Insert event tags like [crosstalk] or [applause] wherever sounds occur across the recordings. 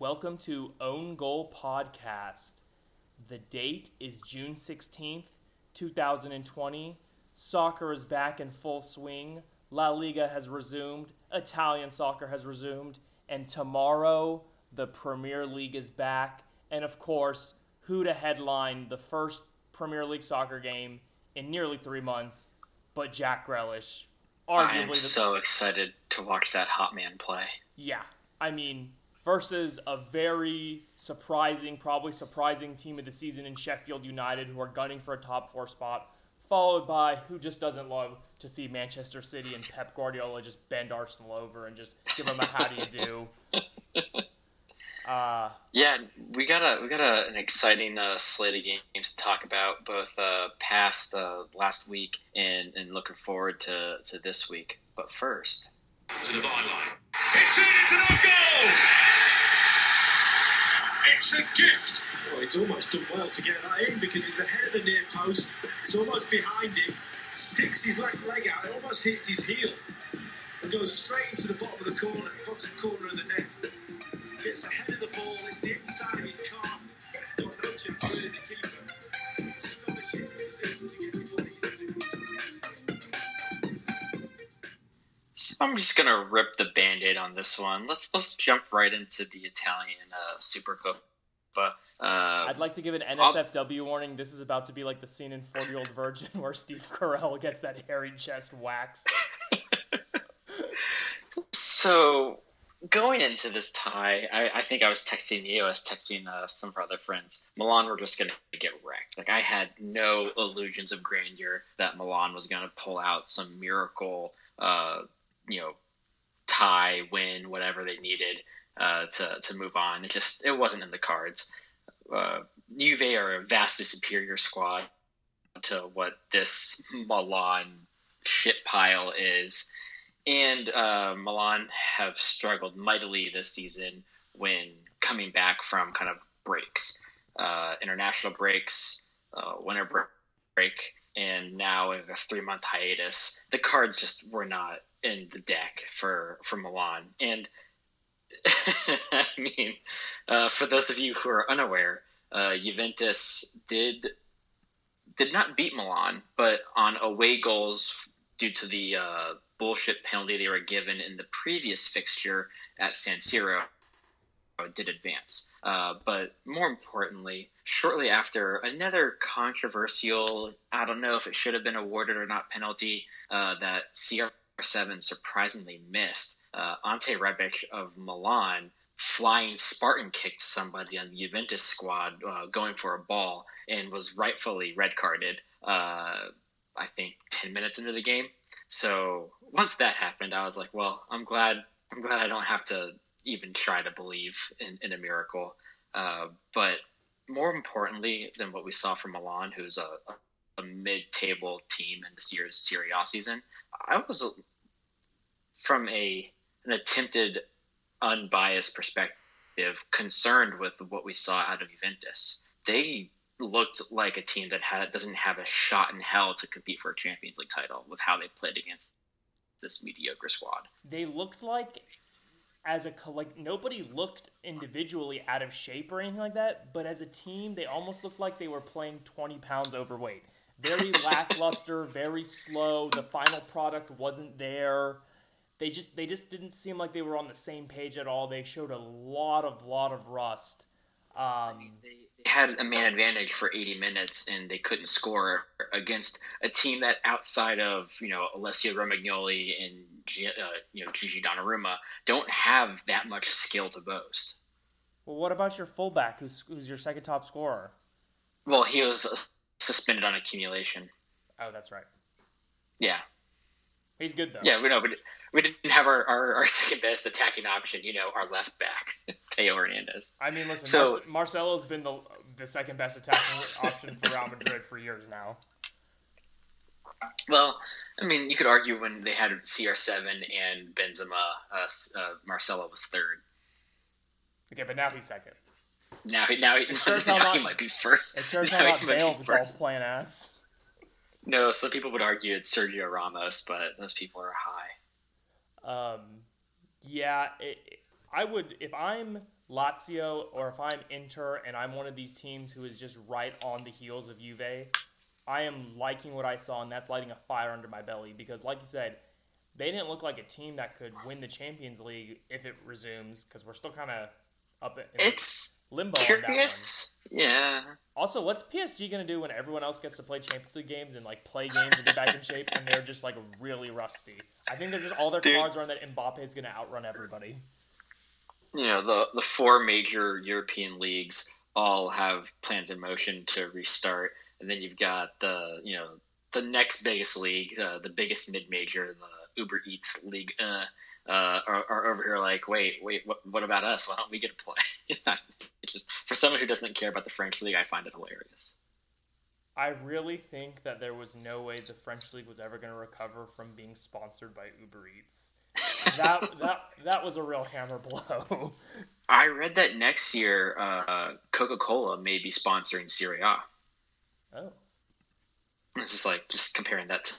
Welcome to Own Goal Podcast. The date is June 16th, 2020. Soccer is back in full swing. La Liga has resumed. Italian soccer has resumed. And tomorrow, the Premier League is back. And of course, who to headline the first Premier League soccer game in nearly three months but Jack Grealish. I am so excited to watch that hot man play. Yeah. I mean, versus a very surprising, probably surprising team of the season in Sheffield United, who are gunning for a top four spot, followed by who just doesn't love to see Manchester City and Pep Guardiola just bend Arsenal over and just give them a how do you do. [laughs] Uh, yeah, we got a we got a, an exciting uh, slate of games to talk about, both uh, past uh, last week and, and looking forward to, to this week. But first, to the byline, it's in, it's an own goal. It's a gift. Well, he's almost done well to get that in because he's ahead of the near post. It's almost behind him. Sticks his left leg out. It almost hits his heel and goes straight into the bottom of the corner, bottom corner of the net. Gets ahead of the ball. It's the inside of his calf. Got no chance the keeper. Astonishing position to get I'm just gonna rip the band-aid on this one. Let's let's jump right into the Italian uh, Supercoppa. Uh, I'd like to give an NSFW I'll... warning. This is about to be like the scene in 40 Year Old Virgin [laughs] where Steve Carell gets that hairy chest waxed. [laughs] so going into this tie, I, I, think I was texting you. I was texting uh, some of our other friends. Milan were just going to get wrecked. Like I had no illusions of grandeur that Milan was going to pull out some miracle, uh, you know, tie, win, whatever they needed uh, to to move on. It just it wasn't in the cards. Uh, Juve are a vastly superior squad to what this Milan shit pile is and uh, Milan have struggled mightily this season when coming back from kind of breaks, uh, international breaks, uh, winter break, and now a three month hiatus. The cards just were not in the deck for for Milan, and [laughs] I mean, uh, for those of you who are unaware, uh, Juventus did did not beat Milan, but on away goals due to the uh, bullshit penalty they were given in the previous fixture at San Siro did advance. Uh, but more importantly, shortly after another controversial, I don't know if it should have been awarded or not penalty uh, that CR7 surprisingly missed, uh, Ante Rebic of Milan flying Spartan kicked somebody on the Juventus squad uh, going for a ball and was rightfully red carded. Uh, I think 10 minutes into the game. So once that happened, I was like, well, I'm glad I'm glad I don't have to even try to believe in, in a miracle. Uh, but more importantly than what we saw from Milan, who's a, a, a mid-table team in this year's Serie A season, I was from a an attempted unbiased perspective concerned with what we saw out of Juventus. They looked like a team that had, doesn't have a shot in hell to compete for a Champions League title with how they played against this mediocre squad. They looked like as a collect nobody looked individually out of shape or anything like that, but as a team they almost looked like they were playing 20 pounds overweight. Very lackluster, very slow. The final product wasn't there. They just they just didn't seem like they were on the same page at all. They showed a lot of lot of rust. Um, they, had a man advantage for 80 minutes and they couldn't score against a team that outside of you know Alessio Romagnoli and uh, you know Gigi Donnarumma don't have that much skill to boast. Well, what about your fullback, who's who's your second top scorer? Well, he was suspended on accumulation. Oh, that's right. Yeah. He's good though. Yeah, we know, but we didn't have our, our, our, second best attacking option, you know, our left back, [laughs] Theo Hernandez. I mean, listen, so, Mar- Marcelo's been the the second best attacking [laughs] option for Real Madrid for years now. Well, I mean, you could argue when they had CR7 and Benzema, uh, uh, Marcelo was third. Okay, but now he's second. Now, now, it sure [laughs] now not, he might be first. It sure now not Bale's golf playing ass. No, some people would argue it's Sergio Ramos, but those people are high. Um, yeah, it, I would if I'm Lazio or if I'm Inter and I'm one of these teams who is just right on the heels of Juve, I am liking what I saw and that's lighting a fire under my belly because like you said, they didn't look like a team that could win the Champions League if it resumes because we're still kind of up in It's limbo on curious. Yeah. Also, what's PSG gonna do when everyone else gets to play Champions League games and like play games and get back in shape, and they're just like really rusty? I think they're just all their Dude. cards are on that Mbappe is gonna outrun everybody. you know the the four major European leagues all have plans in motion to restart, and then you've got the you know the next biggest league, uh, the biggest mid major, the Uber Eats league, uh, uh, are, are over here like, wait, wait, what, what about us? Why don't we get to play? [laughs] Just- for someone who doesn't care about the French league, I find it hilarious. I really think that there was no way the French league was ever gonna recover from being sponsored by Uber Eats. That [laughs] that that was a real hammer blow. I read that next year, uh, Coca Cola may be sponsoring Serie A. oh. It's just like just comparing that to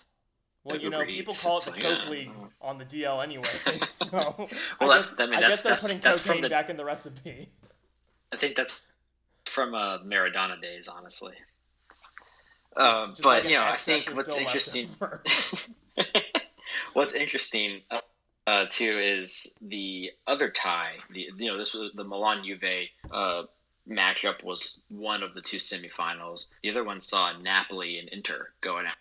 Well, you know, people call it the like, Coke uh, League on the DL anyway. [laughs] [laughs] So Well, I that's- guess, I mean, I guess they're putting cocaine the- back in the recipe. I think that's from uh, Maradona days, honestly. Just- um, just but like you know, I think what's interesting, [laughs] what's interesting uh, too is the other tie. The you know this was the Milan Juve uh, matchup was one of the two semifinals. The other one saw Napoli and Inter going at,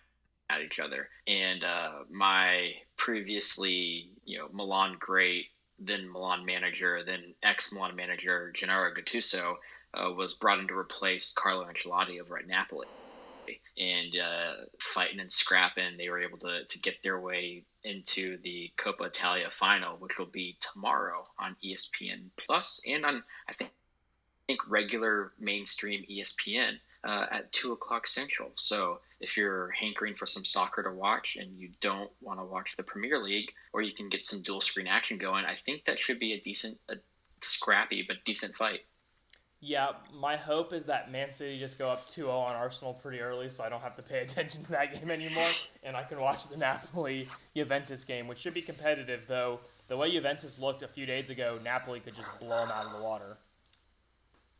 at each other, and uh, my previously you know Milan great, then Milan manager, then ex Milan manager Gennaro Gattuso uh, was brought in to replace Carlo Ancelotti over at Napoli. And uh, fighting and scrapping, they were able to, to get their way into the Coppa Italia final, which will be tomorrow on ESPN Plus and on I think, I think regular mainstream ESPN uh, at two o'clock central. So if you're hankering for some soccer to watch and you don't want to watch the Premier League, or you can get some dual screen action going, I think that should be a decent, a scrappy but decent fight. Yeah, my hope is that Man City just go up 2-0 on Arsenal pretty early so I don't have to pay [laughs] attention to that game anymore and I can watch the Napoli Juventus game, which should be competitive though. The way Juventus looked a few days ago, Napoli could just blow them out of the water.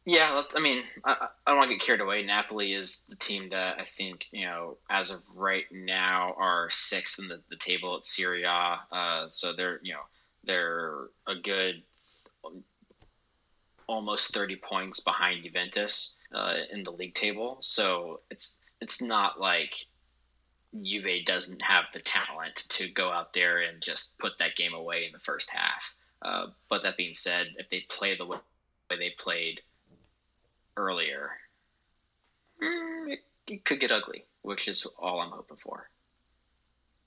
Yeah, I mean, I, I don't want to get carried away. Napoli is the team that I think, you know, as of right now, are sixth in the, the table at Serie A. Uh, so they're, you know, they're a good almost 30 points behind Juventus uh, in the league table. So it's it's not like Juve doesn't have the talent to go out there and just put that game away in the first half. Uh, but that being said, if they play the way they played earlier, mm, it, it could get ugly, which is all I'm hoping for.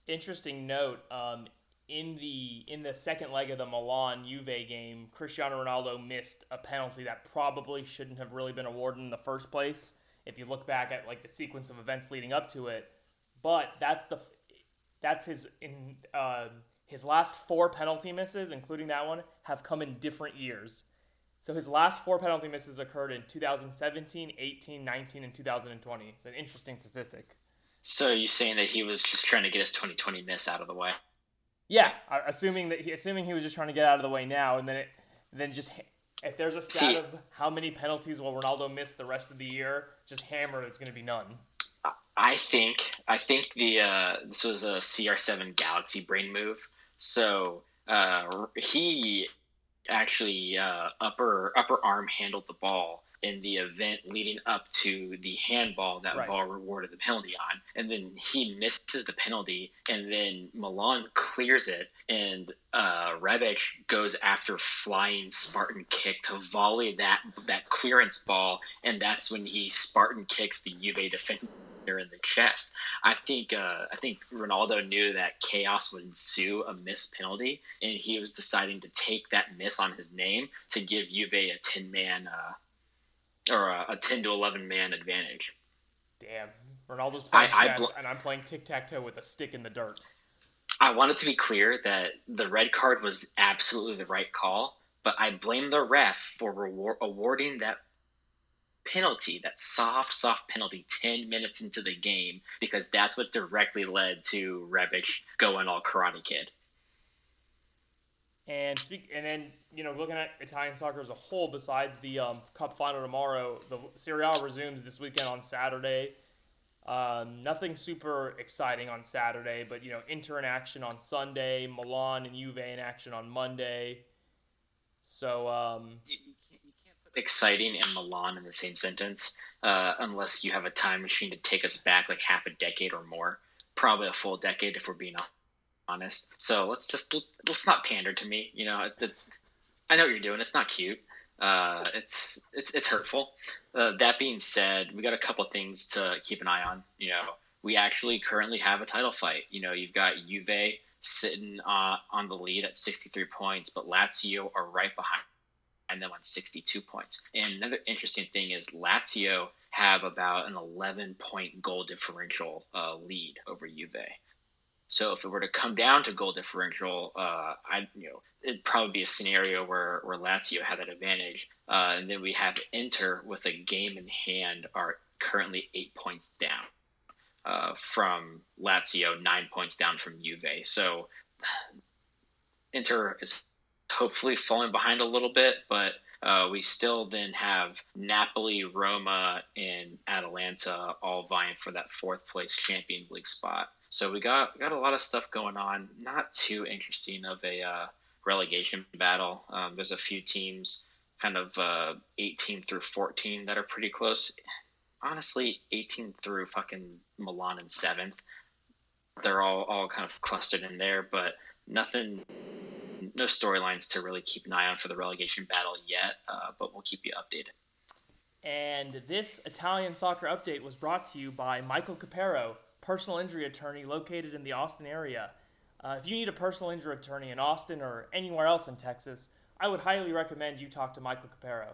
Interesting note, um, in the in the second leg of the Milan Juve game, Cristiano Ronaldo missed a penalty that probably shouldn't have really been awarded in the first place. If you look back at like the sequence of events leading up to it, but that's the that's his in uh, his last four penalty misses, including that one, have come in different years. So his last four penalty misses occurred in 2017, 18, 19, and 2020. It's an interesting statistic. So you're saying that he was just trying to get his 2020 miss out of the way? Yeah, assuming that he, assuming he was just trying to get out of the way now, and then it, then just if there's a stat See- of how many penalties will Ronaldo miss the rest of the year, just hammer, it's going to be none. I think I think the uh, this was a CR7 Galaxy brain move. So uh, he actually uh, upper upper arm handled the ball in the event leading up to the handball that Right. VAR rewarded the penalty on, and then he misses the penalty, and then Milan clears it, and uh, Rebic goes after flying Spartan kick to volley that that clearance ball, and that's when he Spartan kicks the Juve defender in the chest. I think uh, I think Ronaldo knew that chaos would ensue a missed penalty, and he was deciding to take that miss on his name to give Juve a ten man uh, or a, a ten to eleven man advantage. Damn, Ronaldo's playing I- I chess, bl- and I'm playing tic tac toe with a stick in the dirt. I want it to be clear that the red card was absolutely the right call, but I blame the ref for rewar- awarding that penalty, that soft, soft penalty, 10 minutes into the game, because that's what directly led to Rebic going all Karate Kid. And speak, and then you know, looking at Italian soccer as a whole, besides the um, Cup final tomorrow, the Serie A resumes this weekend on Saturday. Um, nothing super exciting on Saturday, but you know, Inter in action on Sunday, Milan and Juve in action on Monday. So um, you, you, can't, you can't put exciting and Milan in the same sentence uh, unless you have a time machine to take us back like half a decade or more, probably a full decade if we're being honest. So let's just let's not pander to me. You know, it's I know what you're doing. It's not cute. Uh, it's it's it's hurtful. Uh, that being said, we got a couple things to keep an eye on. You know, we actually currently have a title fight. You know, you've got Juve sitting uh, on the lead at 63 points, but Lazio are right behind them on 62 points. And another interesting thing is Lazio have about an 11 point goal differential uh, lead over Juve. So if it were to come down to goal differential, uh, I you know it'd probably be a scenario where where Lazio had that advantage, uh, and then we have Inter with a game in hand are currently eight points down uh, from Lazio, nine points down from Juve. So [sighs] Inter is hopefully falling behind a little bit, but uh, we still then have Napoli, Roma, and Atalanta all vying for that fourth place Champions League spot. So we got got a lot of stuff going on. Not too interesting of a uh, relegation battle. Um, there's a few teams, kind of uh, 18 through 14, that are pretty close. Honestly, 18 through fucking Milan and seventh. They're all all kind of clustered in there, but nothing no storylines to really keep an eye on for the relegation battle yet, uh, but we'll keep you updated. And this Italian soccer update was brought to you by Michael Capero, personal injury attorney located in the Austin area. Uh, if you need a personal injury attorney in Austin or anywhere else in Texas, I would highly recommend you talk to Michael Capero.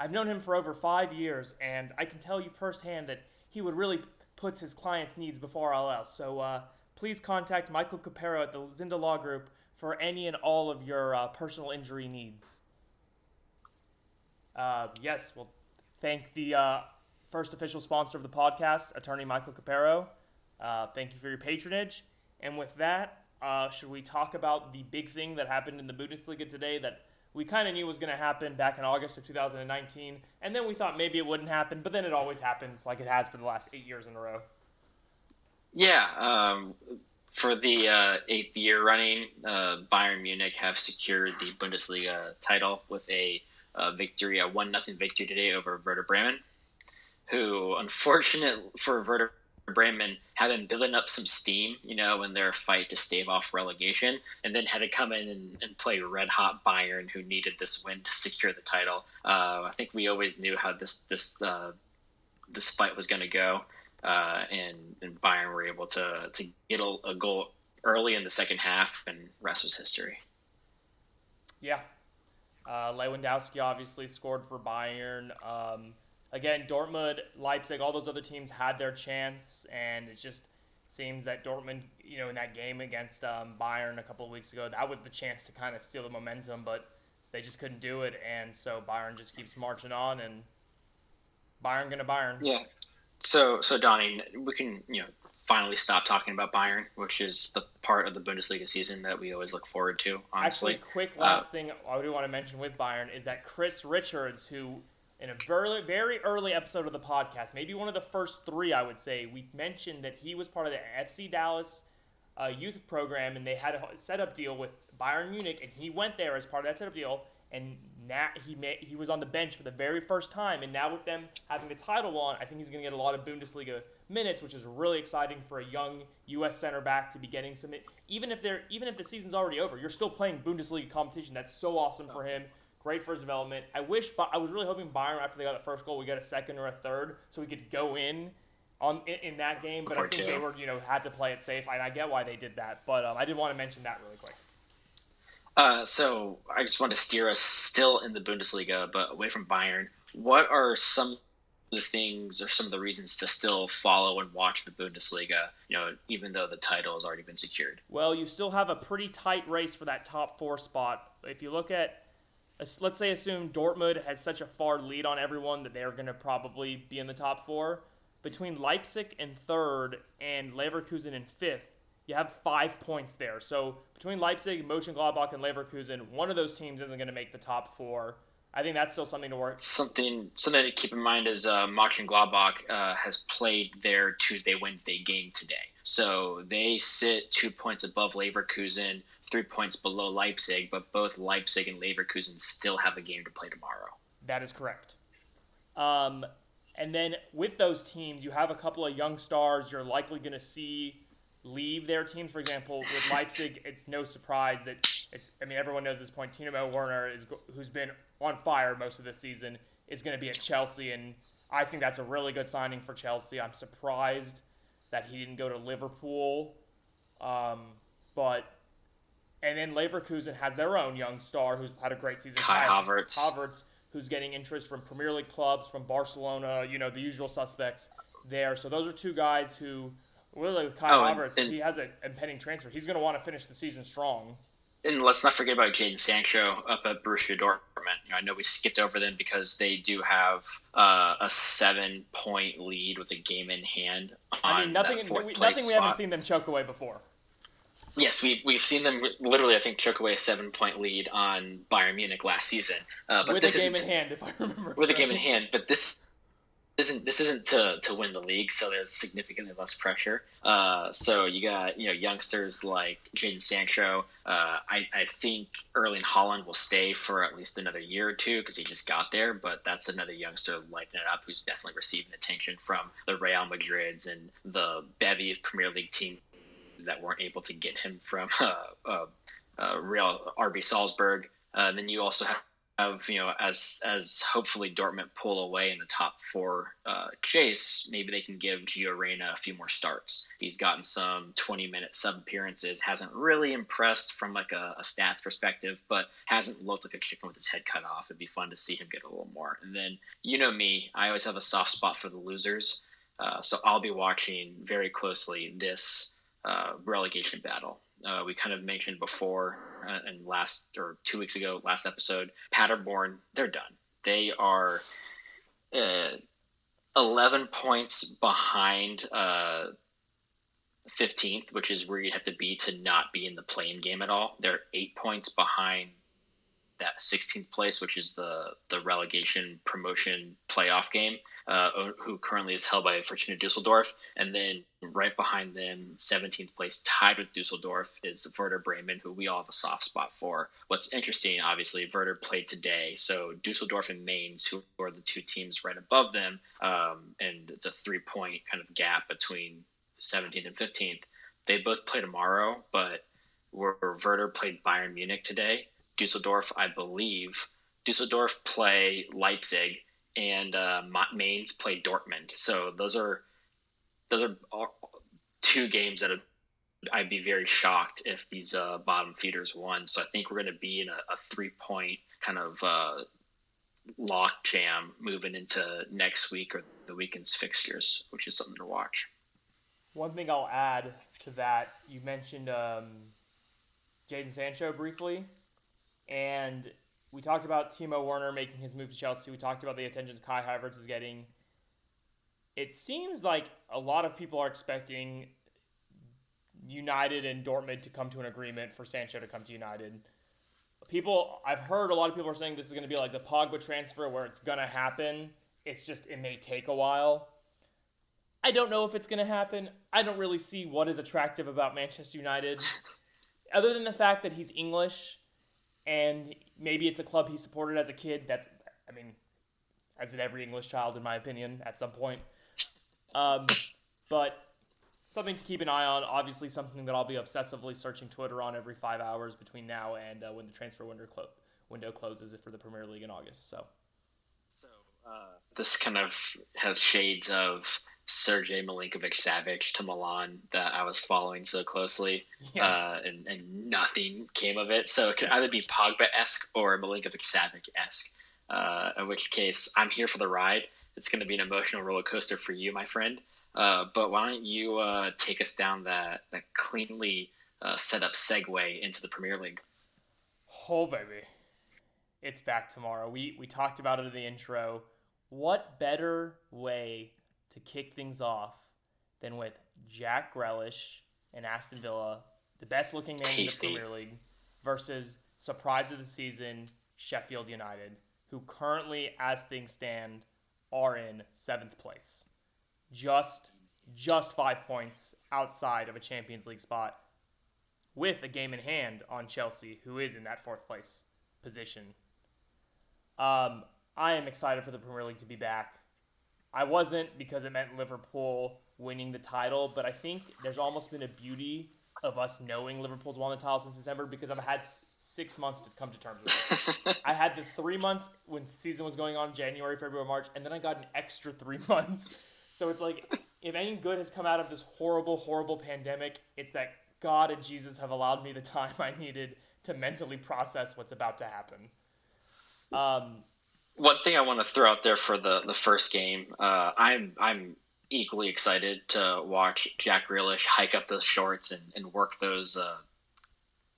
I've known him for over five years, and I can tell you firsthand that he would really puts his clients' needs before all else. So uh, please contact Michael Capero at the Zinda Law Group for any and all of your uh, personal injury needs. Uh, yes, we'll thank the uh, first official sponsor of the podcast, attorney Michael Capero. Uh, thank you for your patronage. And with that, uh, should we talk about the big thing that happened in the Bundesliga today that we kind of knew was going to happen back in August of 2019, and then we thought maybe it wouldn't happen, but then it always happens like it has for the last eight years in a row. Yeah, um, for the uh, eighth year running, uh, Bayern Munich have secured the Bundesliga title with a uh, victory, a one nothing victory today over Werder Bremen, who, unfortunate for Werder Bremen had been building up some steam, you know, in their fight to stave off relegation, and then had to come in and, and play red hot Bayern, who needed this win to secure the title. Uh, I think we always knew how this this uh, this fight was going to go, uh, and and Bayern were able to to get a, a, goal early in the second half, and rest was history. Yeah, uh, Lewandowski obviously scored for Bayern. Um, again, Dortmund, Leipzig, all those other teams had their chance, and it just seems that Dortmund, you know, in that game against um, Bayern a couple of weeks ago, that was the chance to kind of steal the momentum, but they just couldn't do it, and so Bayern just keeps marching on, and Bayern gonna Bayern. Yeah. So, so Donnie, we can you know finally stop talking about Bayern, which is the part of the Bundesliga season that we always look forward to. Honestly, actually, quick last uh, thing I do want to mention with Bayern is that Chris Richards, who in a very very early episode of the podcast, maybe one of the first three, I would say, we mentioned that he was part of the FC Dallas uh, youth program, and they had a setup deal with Bayern Munich, and he went there as part of that setup deal, and now he made, he was on the bench for the very first time, and now with them having the title on, I think he's going to get a lot of Bundesliga minutes, which is really exciting for a young U.S. center back to be getting some. Even if they're even if the season's already over, you're still playing Bundesliga competition. That's so awesome for him great his development. I wish, but I was really hoping Bayern after they got the first goal, we got a second or a third, so we could go in on in, in that game. But I think they were, you know, had to play it safe, and I get why they did that. But um, I did want to mention that really quick. Uh, so I just want to steer us still in the Bundesliga, but away from Bayern. What are some of the things or some of the reasons to still follow and watch the Bundesliga, you know, even though the title has already been secured? Well, you still have a pretty tight race for that top four spot. If you look at let's say assume Dortmund has such a far lead on everyone that they're going to probably be in the top four. Between Leipzig in third and Leverkusen in fifth, you have five points there. So between Leipzig, Mönchengladbach, and Leverkusen, one of those teams isn't going to make the top four. I think that's still something to work. Something something to keep in mind is uh, Mönchengladbach uh, has played their Tuesday Wednesday game today, so they sit two points above Leverkusen, three points below Leipzig, but both Leipzig and Leverkusen still have a game to play tomorrow. That is correct. Um, and then with those teams, you have a couple of young stars you're likely going to see leave their teams. For example, with [laughs] Leipzig, it's no surprise that it's. I mean, everyone knows this point. Timo Werner is who's been on fire most of the season is going to be at Chelsea, and I think that's a really good signing for Chelsea. I'm surprised that he didn't go to Liverpool, um, but and then Leverkusen has their own young star who's had a great season. Kai Havertz. Havertz, who's getting interest from Premier League clubs, from Barcelona. You know the usual suspects there. So those are two guys who really with Kai oh, Havertz, and, if he has an impending transfer, he's going to want to finish the season strong. And let's not forget about Jadon Sancho up at Borussia Dortmund. You know, I know we skipped over them because they do have uh, a seven-point lead with a game in hand. I mean, nothing, we, nothing we haven't seen them choke away before. Yes, we've, we've seen them literally, I think, choke away a seven point lead on Bayern Munich last season. Uh, but with a game in hand, if I [laughs] remember. With a game in hand, but this isn't this isn't to, to win the league, so there's significantly less pressure. Uh, so you got you know youngsters like Jadon Sancho. Uh, I, I think Erling Haaland will stay for at least another year or two because he just got there. But that's another youngster lighting it up who's definitely receiving attention from the Real Madrids and the bevy of Premier League teams that weren't able to get him from [laughs] uh, uh, uh Real RB Salzburg. Uh, then you also have you know as as hopefully Dortmund pull away in the top four uh, chase, maybe they can give Gio Reyna a few more starts. He's gotten some 20 minute sub appearances, hasn't really impressed from like a, a, stats perspective, but hasn't looked like a chicken with his head cut off. It'd be fun to see him get a little more. And then you know me, I always have a soft spot for the losers, uh, so I'll be watching very closely this uh, relegation battle. Uh, we kind of mentioned before uh, and last or two weeks ago, last episode, Paderborn, they're done. They are uh, 11 points behind 15th, uh, which is where you'd have to be to not be in the playing game at all. They're eight points behind that 16th place, which is the the relegation promotion playoff game, uh, who currently is held by Fortuna Dusseldorf, and then right behind them, 17th place, tied with Dusseldorf, is Werder Bremen, who we all have a soft spot for. What's interesting, obviously, Werder played today, so Dusseldorf and Mainz, who are the two teams right above them, um, and it's a three point kind of gap between 17th and 15th. They both play tomorrow, but where Werder played Bayern Munich today, Dusseldorf, I believe. Dusseldorf play Leipzig, and uh, Mainz play Dortmund. So those are those are two games that I'd be very shocked if these uh, bottom feeders won. So I think we're going to be in a, a three point kind of uh, lock jam moving into next week or the weekend's fixtures, which is something to watch. One thing I'll add to that, you mentioned um, Jadon Sancho briefly. And we talked about Timo Werner making his move to Chelsea. We talked about the attention Kai Havertz is getting. It seems like a lot of people are expecting United and Dortmund to come to an agreement for Sancho to come to United. People, I've heard a lot of people are saying this is going to be like the Pogba transfer where it's going to happen. It's just, it may take a while. I don't know if it's going to happen. I don't really see what is attractive about Manchester United, other than the fact that he's English and maybe it's a club he supported as a kid. That's, I mean, as in every English child, in my opinion, at some point. Um, but something to keep an eye on. Obviously, something that I'll be obsessively searching Twitter on every five hours between now and uh, when the transfer window, clo- window closes for the Premier League in August. So, so uh, this kind of has shades of Sergey Milinkovic Savic to Milan that I was following so closely, yes. uh, and, and nothing came of it. So it could either be Pogba esque or Milinkovic Savic esque. Uh, in which case, I'm here for the ride. It's going to be an emotional roller coaster for you, my friend. Uh, but why don't you uh, take us down that that cleanly uh, set up segue into the Premier League? Oh baby, it's back tomorrow. We we talked about it in the intro. What better way to kick things off than with Jack Grealish and Aston Villa, the best looking man Tasty. in the Premier League, versus surprise of the season, Sheffield United, who currently, as things stand, are in seventh place. Just just five points outside of a Champions League spot, with a game in hand on Chelsea, who is in that fourth place position. Um, I am excited for the Premier League to be back. I wasn't because it meant Liverpool winning the title, but I think there's almost been a beauty of us knowing Liverpool's won the title since December because I've had six months to come to terms with this. [laughs] I had the three months when the season was going on, January, February, March, and then I got an extra three [laughs] months. So it's like, if any good has come out of this horrible, horrible pandemic, it's that God and Jesus have allowed me the time [laughs] I needed to mentally process what's about to happen. Um, One thing I want to throw out there for the the first game, uh, I'm I'm equally excited to watch Jack Grealish hike up those shorts and, and work those uh,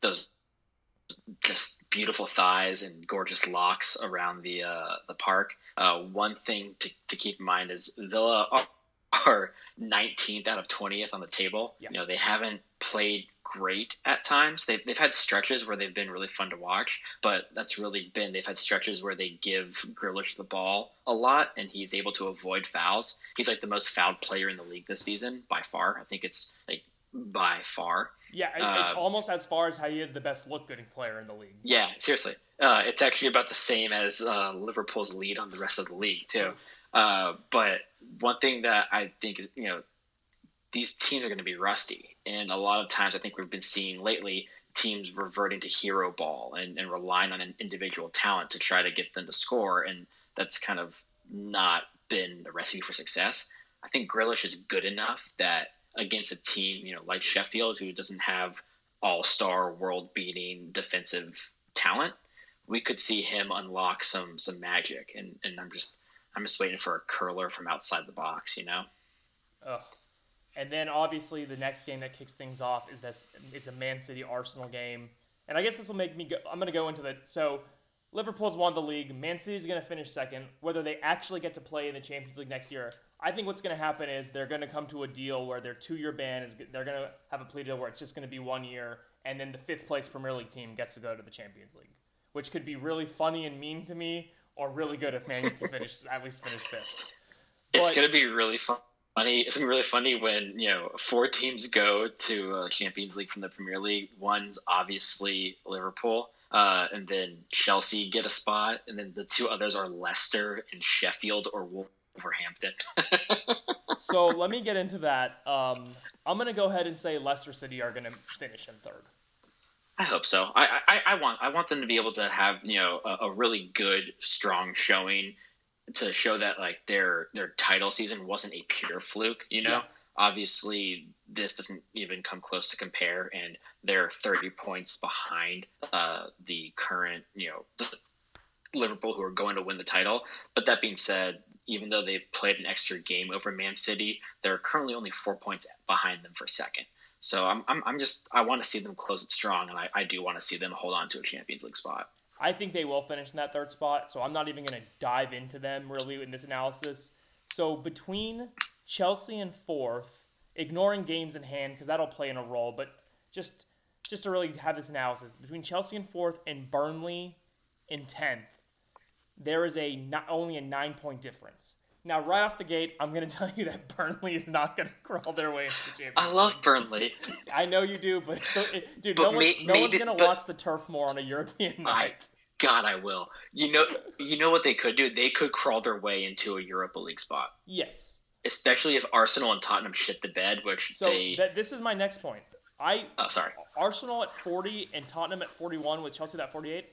those just beautiful thighs and gorgeous locks around the uh, the park. Uh, one thing to, to keep in mind is Villa are, are 19th out of 20th on the table. Yeah. You know they haven't played great at times. They've, they've had stretches where they've been really fun to watch, but that's really been they've had stretches where they give Grealish the ball a lot and he's able to avoid fouls. He's like the most fouled player in the league this season by far. I think it's like by far. yeah, it's Uh, almost as far as how he is the best look good player in the league. Yeah, seriously. Uh, it's actually about the same as uh, Liverpool's lead on the rest of the league too. Uh, but one thing that I think is, you know, these teams are going to be rusty, and a lot of times I think we've been seeing lately teams reverting to hero ball and, and relying on an individual talent to try to get them to score, and that's kind of not been the recipe for success. I think Grealish is good enough that against a team, you know, like Sheffield, who doesn't have all-star, world-beating defensive talent, we could see him unlock some some magic, and and I'm just I'm just waiting for a curler from outside the box, you know. Ugh. And then obviously the next game that kicks things off is this is a Man City Arsenal game, and I guess this will make me go. I'm gonna go into the so Liverpool's won the league. Man City's gonna finish second. Whether they actually get to play in the Champions League next year, I think what's gonna happen is they're gonna come to a deal where their two year ban is they're gonna have a plea deal where it's just gonna be one year, and then the fifth place Premier League team gets to go to the Champions League, which could be really funny and mean to me, or really good if Man U can [laughs] finish at least finish fifth. It's But- gonna be really fun. Funny. It's gonna be really funny when you know four teams go to uh, Champions League from the Premier League. One's obviously Liverpool, uh, and then Chelsea get a spot, and then the two others are Leicester and Sheffield or Wolverhampton. [laughs] so let me get into that. Um, I'm gonna go ahead and say Leicester City are gonna finish in third. I hope so. I, I, I want I want them to be able to have you know a, a really good strong showing to show that like their their title season wasn't a pure fluke. You know, Yeah. obviously this doesn't even come close to compare, and they're 30 points behind uh, the current you know Liverpool who are going to win the title. But that being said, even though they've played an extra game over Man City, they're currently only four points behind them for second. So I'm, I'm, I'm just I want to see them close it strong, and I, I do want to see them hold on to a Champions League spot. I think they will finish in that third spot, so I'm not even gonna dive into them really in this analysis. So between Chelsea and fourth, ignoring games in hand because that'll play in a role, but just just to really have this analysis between Chelsea and fourth and Burnley in tenth, there is a not only a nine point difference. Now, right off the gate, I'm going [laughs] to tell you that Burnley is not going [laughs] to crawl their way into the Champions I love Burnley. I know you do, but still, it, dude, But no, one's, may- no one's going to watch the turf more on a European [laughs] I, night. God, I will. You know, you know what they could do? They could crawl their way into a Europa League spot, Yes. especially if Arsenal and Tottenham shit the bed, which So they. that, this is my next point. I oh, sorry. Arsenal at 40 and Tottenham at 41 with Chelsea at 48.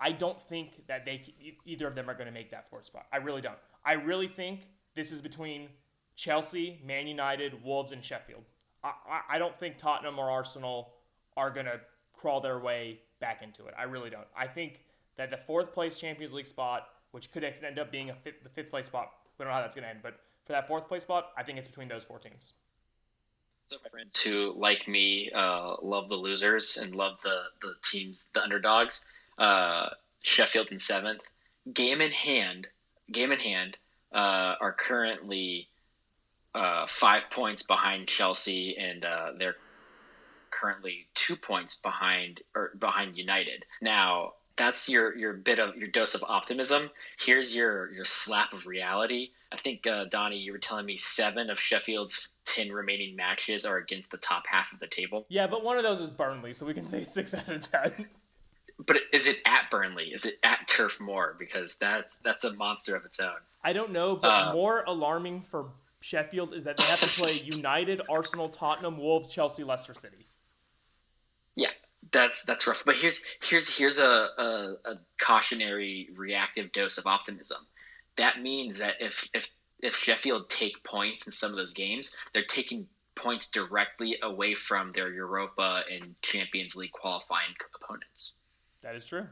I don't think that they either of them are going to make that fourth spot. I really don't. I really think this is between Chelsea, Man United, Wolves, and Sheffield. I, I, I don't think Tottenham or Arsenal are going to crawl their way back into it. I really don't. I think that the fourth place Champions League spot, which could end up being a fifth, the fifth place spot, we don't know how that's going to end, but for that fourth place spot, I think it's between those four teams. So my friends who, like me, uh, love the losers and love the, the teams, the underdogs, uh, Sheffield in seventh, game in hand, game in hand, uh, are currently uh, five points behind Chelsea, and uh, they're currently two points behind or behind United. Now that's your your bit of your dose of optimism. Here's your your slap of reality. I think uh, Donnie, you were telling me seven of Sheffield's ten remaining matches are against the top half of the table. Yeah, but one of those is Burnley, so we can say six out of ten. [laughs] But is it at Burnley? Is it at Turf Moor? Because that's that's a monster of its own. I don't know, but uh, more alarming for Sheffield is that they have to play [laughs] United, Arsenal, Tottenham, Wolves, Chelsea, Leicester City. Yeah, that's that's rough. But here's here's here's a, a, a cautionary reactive dose of optimism. That means that if if if Sheffield take points in some of those games, they're taking points directly away from their Europa and Champions League qualifying opponents. That is true.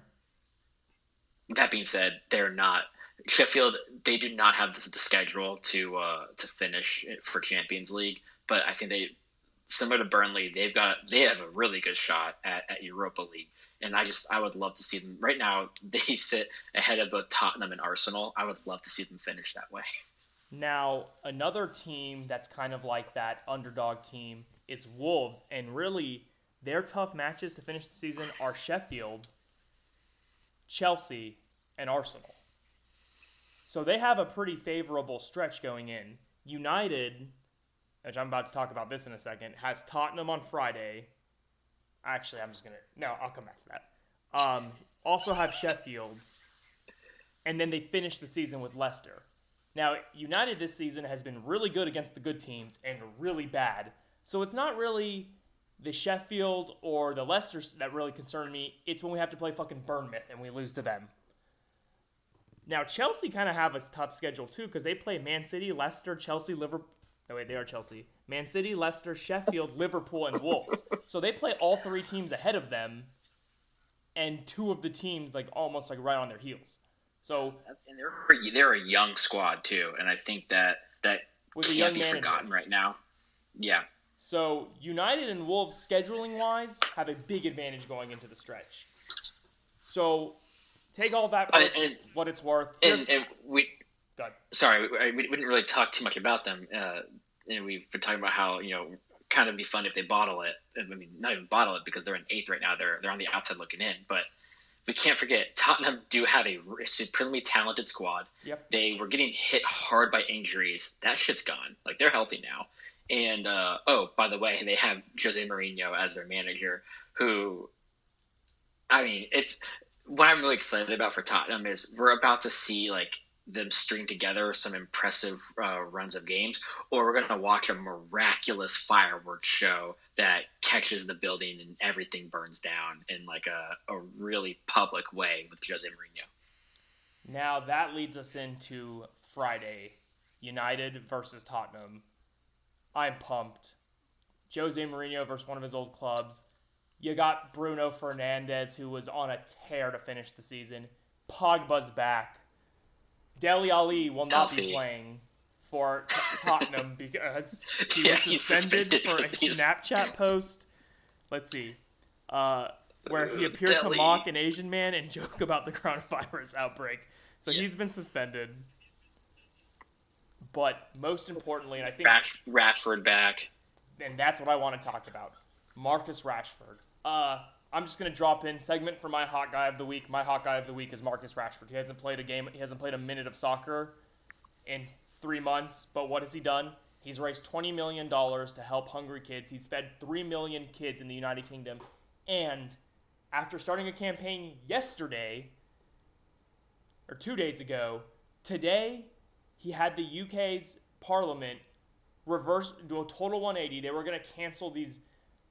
That being said, they're not Sheffield. They do not have the, the schedule to uh, to finish for Champions League, but I think they similar to Burnley, they've got they have a really good shot at, at Europa League. And I just I would love to see them right now. [laughs] They sit ahead of both Tottenham and Arsenal. I would love to see them finish that way. [laughs] Now another team that's kind of like that underdog team is Wolves, and really their tough matches to finish the season are Sheffield, Chelsea, and Arsenal. So they have a pretty favorable stretch going in. United which I'm about to talk about this in a second, has Tottenham on Friday. Actually, I'm just gonna no, I'll come back to that. Um, also have Sheffield, and then they finish the season with Leicester. Now, United this season has been really good against the good teams and really bad. So it's not really the Sheffield or the Leicester that really concern me. It's when we have to play fucking Bournemouth and we lose to them. Now Chelsea kind of have a tough schedule too because they play Man City, Leicester, Chelsea, Liverpool, no, wait, they are Chelsea. Man City, Leicester, Sheffield, [laughs] Liverpool, and Wolves. So they play all three teams ahead of them, and two of the teams like almost like right on their heels. So and they're they're a young squad too, and I think that that can't be manager. forgotten right now. Yeah. So United and Wolves scheduling wise have a big advantage going into the stretch. So take all that for and, what it's worth. And, and, we Sorry, we, we, didn't really talk too much about them. Uh, and we've been talking about how you know kind of be fun if they bottle it. I mean, not even bottle it because they're in eighth right now. They're they're on the outside looking in, but we can't forget Tottenham do have a supremely talented squad. Yep. They were getting hit hard by injuries. That shit's gone. Like they're healthy now. And uh, oh, by the way, they have Jose Mourinho as their manager, who, I mean, it's what I'm really excited about for Tottenham is we're about to see like them string together some impressive uh, runs of games, or we're going to watch a miraculous fireworks show that catches the building and everything burns down in like a, a really public way with Jose Mourinho. Now that leads us into Friday United versus Tottenham. I'm pumped. Jose Mourinho versus one of his old clubs. You got Bruno Fernandes, who was on a tear to finish the season. Pogba's back. Dele Alli will not be playing for [laughs] Tottenham because he yeah, was suspended, suspended for a Snapchat post. Let's see. Uh, where he appeared Dele. to mock an Asian man and [laughs] joke about the coronavirus outbreak. So yeah. he's been suspended. But most importantly, and I think Rash, Rashford back, and that's what I want to talk about. Marcus Rashford. Uh, I'm just gonna drop in segment for my hot guy of the week. My hot guy of the week is Marcus Rashford. He hasn't played a game. He hasn't played a minute of soccer in three months. But what has he done? He's raised twenty million dollars to help hungry kids. He's fed three million kids in the United Kingdom, and after starting a campaign yesterday or two days ago, today he had the UK's Parliament reverse do a total 180. They were going to cancel these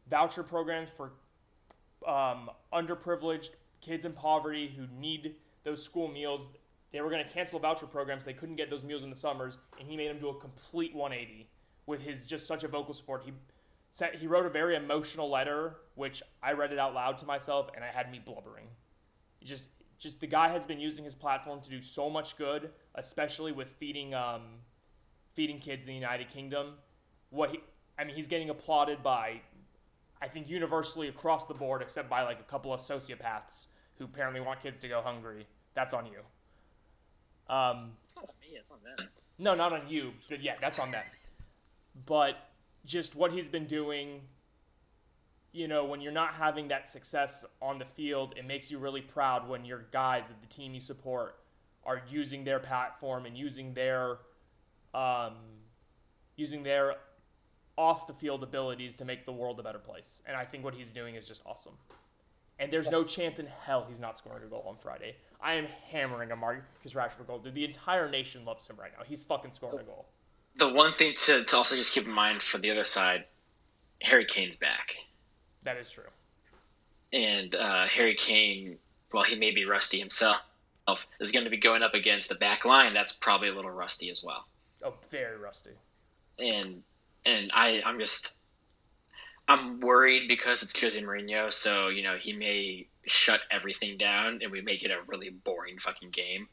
voucher programs for um, underprivileged kids in poverty who need those school meals. They were going to cancel voucher programs. They couldn't get those meals in the summers, and he made them do a complete 180 with his just such a vocal support. He said he wrote a very emotional letter, which I read it out loud to myself, and it had me blubbering. It just, just the guy has been using his platform to do so much good, especially with feeding, um, feeding kids in the United Kingdom. What he, I mean, he's getting applauded by I think universally across the board, except by like a couple of sociopaths who apparently want kids to go hungry. That's on you. Um, it's not on me. It's on them. No, not on you. But yeah, that's on them. But just what he's been doing. You know, when you're not having that success on the field, it makes you really proud when your guys at the team you support are using their platform and using their um, using their off the field abilities to make the world a better place. And I think what he's doing is just awesome. And there's no chance in hell he's not scoring a goal on Friday. I am hammering a Marcus Rashford goal. Dude, the entire nation loves him right now. He's fucking scoring a goal. The one thing to, to also just keep in mind for the other side, Harry Kane's back. That is true. And uh, Harry Kane, while he may be rusty himself, is going to be going up against the back line. That's probably a little rusty as well. Oh, very rusty. And and I I'm just I'm worried because it's Jose Mourinho, so you know he may shut everything down and we may get a really boring fucking game.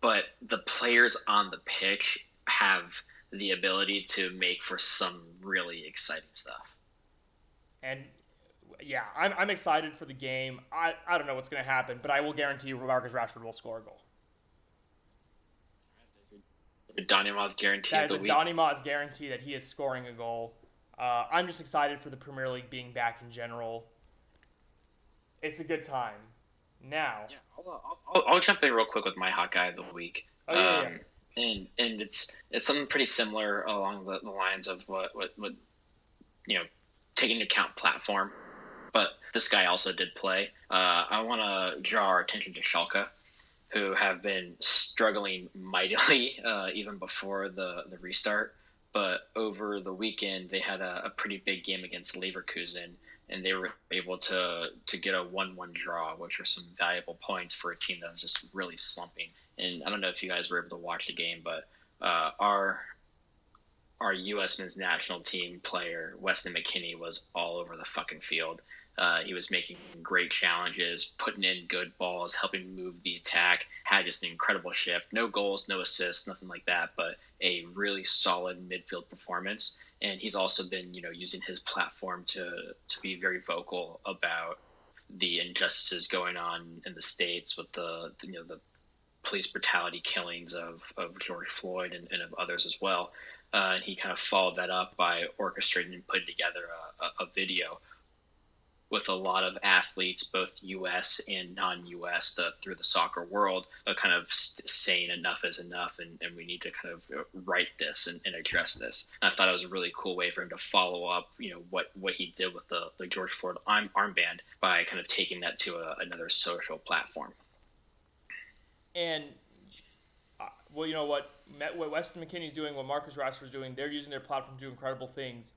But the players on the pitch have the ability to make for some really exciting stuff. And yeah, I'm, I'm excited for the game. I, I don't know what's going to happen, but I will guarantee you Marcus Rashford will score a goal. Donny Ma's guarantee that is a week. Donny Ma's guarantee that he is scoring a goal. Uh, I'm just excited for the Premier League being back in general. It's a good time. Now, Yeah, I'll, I'll, I'll jump in real quick with my hot guy of the week. Oh, yeah, um, And and it's it's something pretty similar along the, the lines of what, what what you know taking into account platform, but this guy also did play. Uh, I want to draw our attention to Schalke, who have been struggling mightily [laughs] uh, even before the the restart. But over the weekend, they had a, a pretty big game against Leverkusen, and they were able to to get a one-one draw, which are some valuable points for a team that was just really slumping. And I don't know if you guys were able to watch the game, but uh, our our U.S. men's national team player Weston McKennie was all over the fucking field. Uh, he was making great challenges, putting in good balls, helping move the attack. Had just an incredible shift. No goals, no assists, nothing like that, but a really solid midfield performance. And he's also been, you know, using his platform to to be very vocal about the injustices going on in the states with the you know the police brutality killings of, of George Floyd and, and of others as well. Uh, and he kind of followed that up by orchestrating and putting together a, a, a video with a lot of athletes, both U.S. and non-U.S. The, through the soccer world, uh, kind of saying enough is enough, and, and we need to kind of right this and, and address this. And I thought it was a really cool way for him to follow up, you know, what what he did with the, the George Floyd arm, armband by kind of taking that to a, another social platform. and uh, well, you know what, what Weston McKennie's doing, what Marcus Rashford's doing, they're using their platform to do incredible things.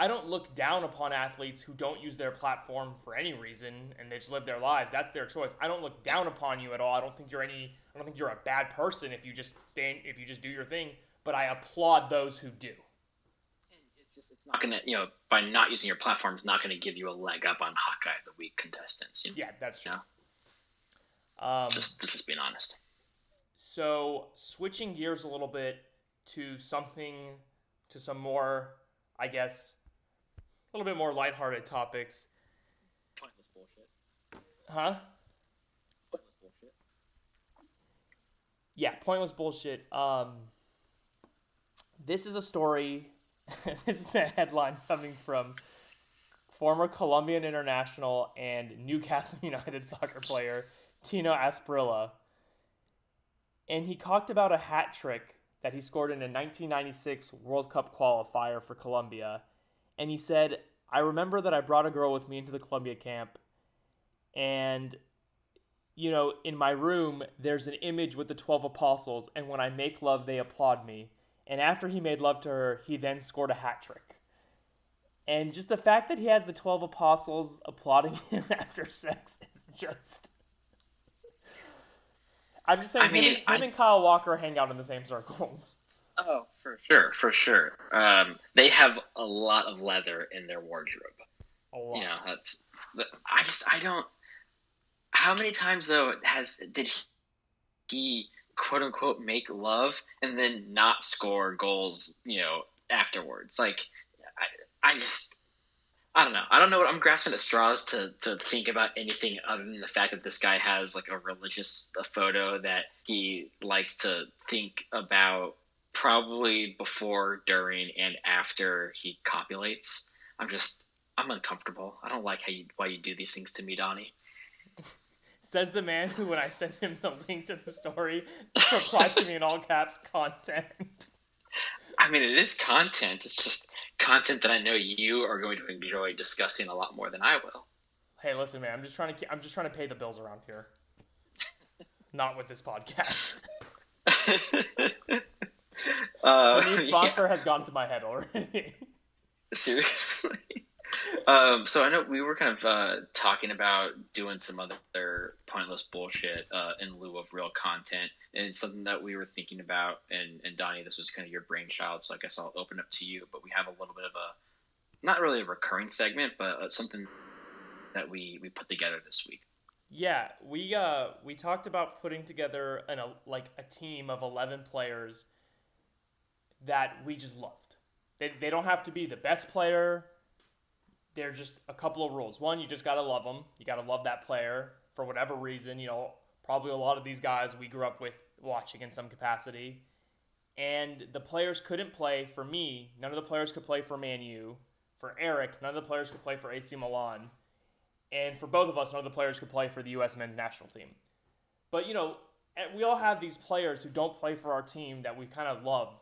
I don't look down upon athletes who don't use their platform for any reason and they just live their lives. That's their choice. I don't look down upon you at all. I don't think you're any. I don't think you're a bad person if you just stand if you just do your thing. But I applaud those who do. It's just it's not gonna you know by not using your platform is not gonna give you a leg up on Hawkeye of the Week contestants. You know? Yeah, that's true. Yeah. Um, Just just being honest. So switching gears a little bit to something, to some more, I guess, a little bit more lighthearted topics, Pointless bullshit. huh? Pointless bullshit. Yeah, pointless bullshit. Um, this is a story. [laughs] this is a headline coming from former Colombian international and Newcastle [laughs] United soccer player Tino Asprilla. And he talked about a hat trick that he scored in a 1996 World Cup qualifier for Colombia. And he said, I remember that I brought a girl with me into the Colombia camp, and you know, in my room, there's an image with the 12 apostles, and when I make love, they applaud me. And after he made love to her, he then scored a hat trick. And just the fact that he has the 12 apostles applauding [laughs] him after sex is just. I'm just saying, I him, mean, him I- and Kyle Walker hang out in the same circles. Oh, for sure, for sure. Um, they have a lot of leather in their wardrobe. A lot. You know, that's. I just I don't. How many times though has did he quote unquote make love and then not score goals? You know, afterwards. Like, I I just. I don't know. I don't know what I'm grasping at straws to, to think about anything other than the fact that this guy has like a religious a photo that he likes to think about probably before, during, and after he copulates. I'm just I'm uncomfortable. I don't like how you why you do these things to me, Donnie. Says the man who, when I sent him the link to the story, [laughs] replied to me in all caps, "content." I mean, it is content. It's just content that I know you are going to enjoy discussing a lot more than I will. Hey, listen, man. I'm just trying to. I'm just trying to pay the bills around here. [laughs] Not with this podcast. [laughs] uh, the new [laughs] sponsor yeah. has gone to my head already. Seriously. [laughs] Um, so I know we were kind of uh, talking about doing some other pointless bullshit uh, in lieu of real content, and something that we were thinking about. And, and Donnie, this was kind of your brainchild, so I guess I'll open up to you. But we have a little bit of a, not really a recurring segment, but uh, something that we we put together this week. Yeah, we uh we talked about putting together an a, like a team of eleven players that we just loved. They they don't have to be the best player there's just a couple of rules. One, you just got to love them. You got to love that player for whatever reason. You know, probably a lot of these guys we grew up with watching in some capacity. And the players couldn't play for me. None of the players could play for Man U. For Eric, none of the players could play for AC Milan. And for both of us, none of the players could play for the U.S. men's national team. But, you know, eh, we all have these players who don't play for our team that we kind of love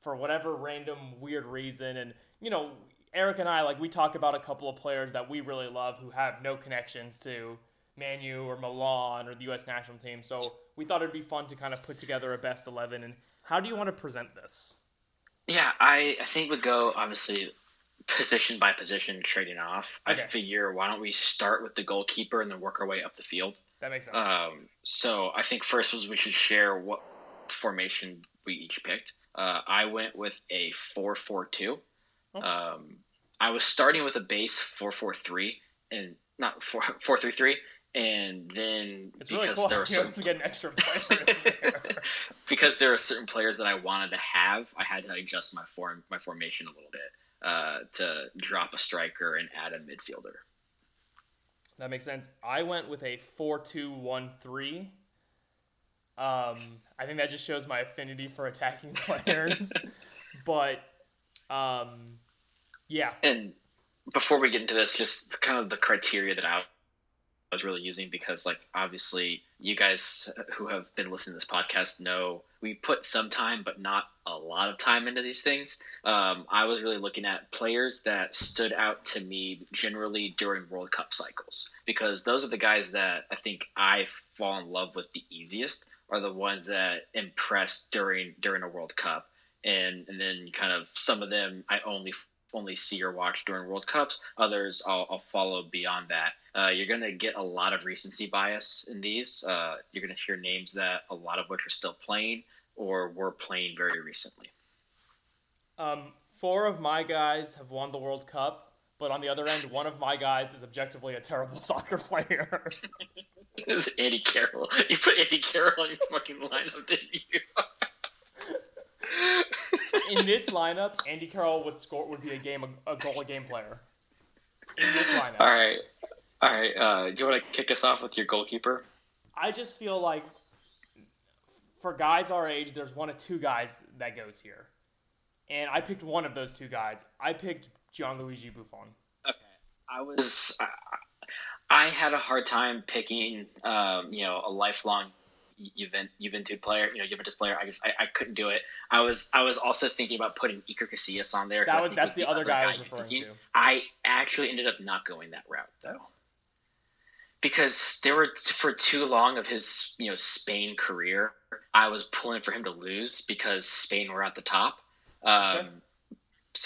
for whatever random weird reason. And, you know, Eric and I, like, we talk about a couple of players that we really love who have no connections to Man U or Milan or the U.S. national team. So we thought it'd be fun to kind of put together a best 11. And how do you want to present this? Yeah, I, I think we go, obviously, position by position trading off. Okay. I figure why don't we start with the goalkeeper and then work our way up the field? That makes sense. Um, so I think first was we should share what formation we each picked. Uh, I went with a 4 4 2. Um, I was starting with a base four four three and not four [laughs] four three three, and then it's because really cool. there [laughs] were certain to get an extra [laughs] player because there are certain players that I wanted to have, I had to adjust my form my formation a little bit uh, to drop a striker and add a midfielder. That makes sense. I went with a four two one three. Um, I think that just shows my affinity for attacking [laughs] players, [laughs] but um, yeah. And before we get into this, just kind of the criteria that I was really using because, like, obviously, you guys who have been listening to this podcast know we put some time, but not a lot of time into these things. Um, I was really looking at players that stood out to me generally during World Cup cycles because those are the guys that I think I fall in love with the easiest are the ones that impress during during a World Cup and and then kind of some of them I only only see or watch during World Cups. Others I'll, I'll follow beyond that. Uh, you're going to get a lot of recency bias in these. Uh, you're going to hear names that a lot of which are still playing or were playing very recently. Um, four of my guys have won the World Cup, but on the other end, one of my guys is objectively a terrible [laughs] soccer player. [laughs] it's Andy Carroll. You put Andy Carroll on your fucking lineup, didn't you? [laughs] in this lineup, Andy Carroll would score would be a game a, goal a game player. In this lineup. All right, all right. Uh, do you want to kick us off with your goalkeeper? I just feel like for guys our age, there's one of two guys that goes here, and I picked one of those two guys. I picked Gianluigi Buffon. Okay, I was. I, I had a hard time picking, um, you know, a lifelong Juventus player, you know, Juventus player. I just I, I couldn't do it. I was I was also thinking about putting Iker Casillas on there. That was that's was the, the, other guy, guy I was referring to. I actually ended up not going that route though, because there were for too long of his you know Spain career. I was pulling for him to lose because Spain were at the top. Um,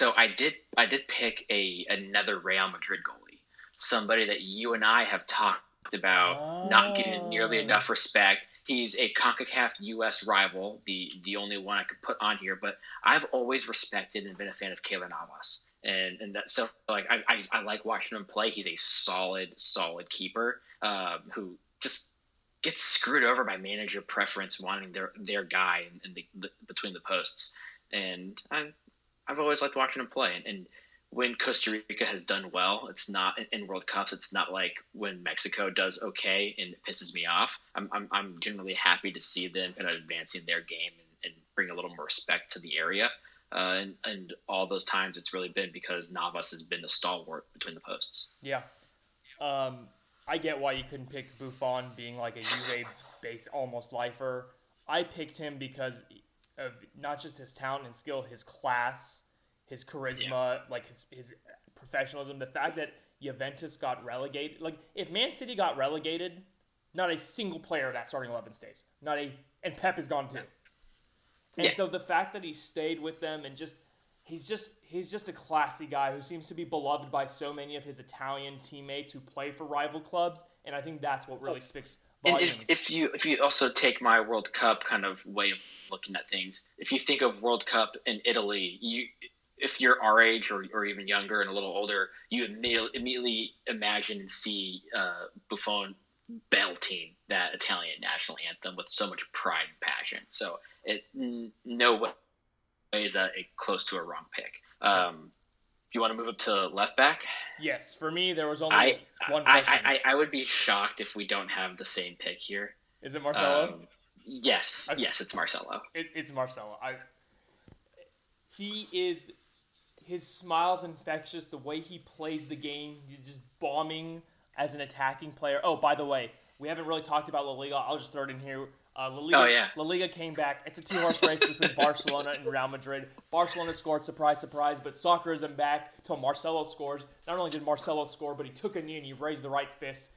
so I did I did pick a another Real Madrid goalie, somebody that you and I have talked about oh. not getting nearly enough respect He's a CONCACAF U.S. rival, the the only one I could put on here. But I've always respected and been a fan of Keylor Navas, and and that so like I, I, I like watching him play. He's a solid solid keeper um, who just gets screwed over by manager preference wanting their their guy in, in the, the, between the posts. And I I've always liked watching him play, and, and when Costa Rica has done well, it's not in World Cups. It's not like when Mexico does okay and pisses me off. I'm, I'm, I'm generally happy to see them kind of advancing their game and, and bring a little more respect to the area. Uh, and, and all those times it's really been because Navas has been the stalwart between the posts. Yeah. Um, I get why you couldn't pick Buffon being like a Juve based almost lifer. I picked him because of not just his talent and skill, his class, his charisma, yeah. like his his professionalism. The fact that Juventus got relegated, like if Man City got relegated, not a single player of that starting eleven stays. Not a and Pep is gone too. And yeah. so the fact that he stayed with them and just he's just he's just a classy guy who seems to be beloved by so many of his Italian teammates who play for rival clubs, and I think that's what really speaks volumes. If, if, you if you also take my World Cup kind of way of looking at things, if you think of World Cup in Italy, you if you're our age or, or even younger and a little older, you immediately imagine and see uh, Buffon belting that Italian national anthem with so much pride and passion. So it no way is that a close to a wrong pick. Um, you want to move up to left back? Yes, for me there was only I, one. I, I, I, would be shocked if we don't have the same pick here. Is it Marcelo? Um, yes, yes, it's Marcelo. It, it's Marcelo. I. He is. His smile's infectious. The way he plays the game, just bombing as an attacking player. Oh, by the way, we haven't really talked about La Liga. I'll just throw it in here. Uh, La, Liga, oh, yeah. La Liga came back. It's a two horse race between Barcelona and Real Madrid. Barcelona scored, surprise, surprise, but soccer isn't back till Marcelo scores. Not only did Marcelo score, but he took a knee and he raised the right fist.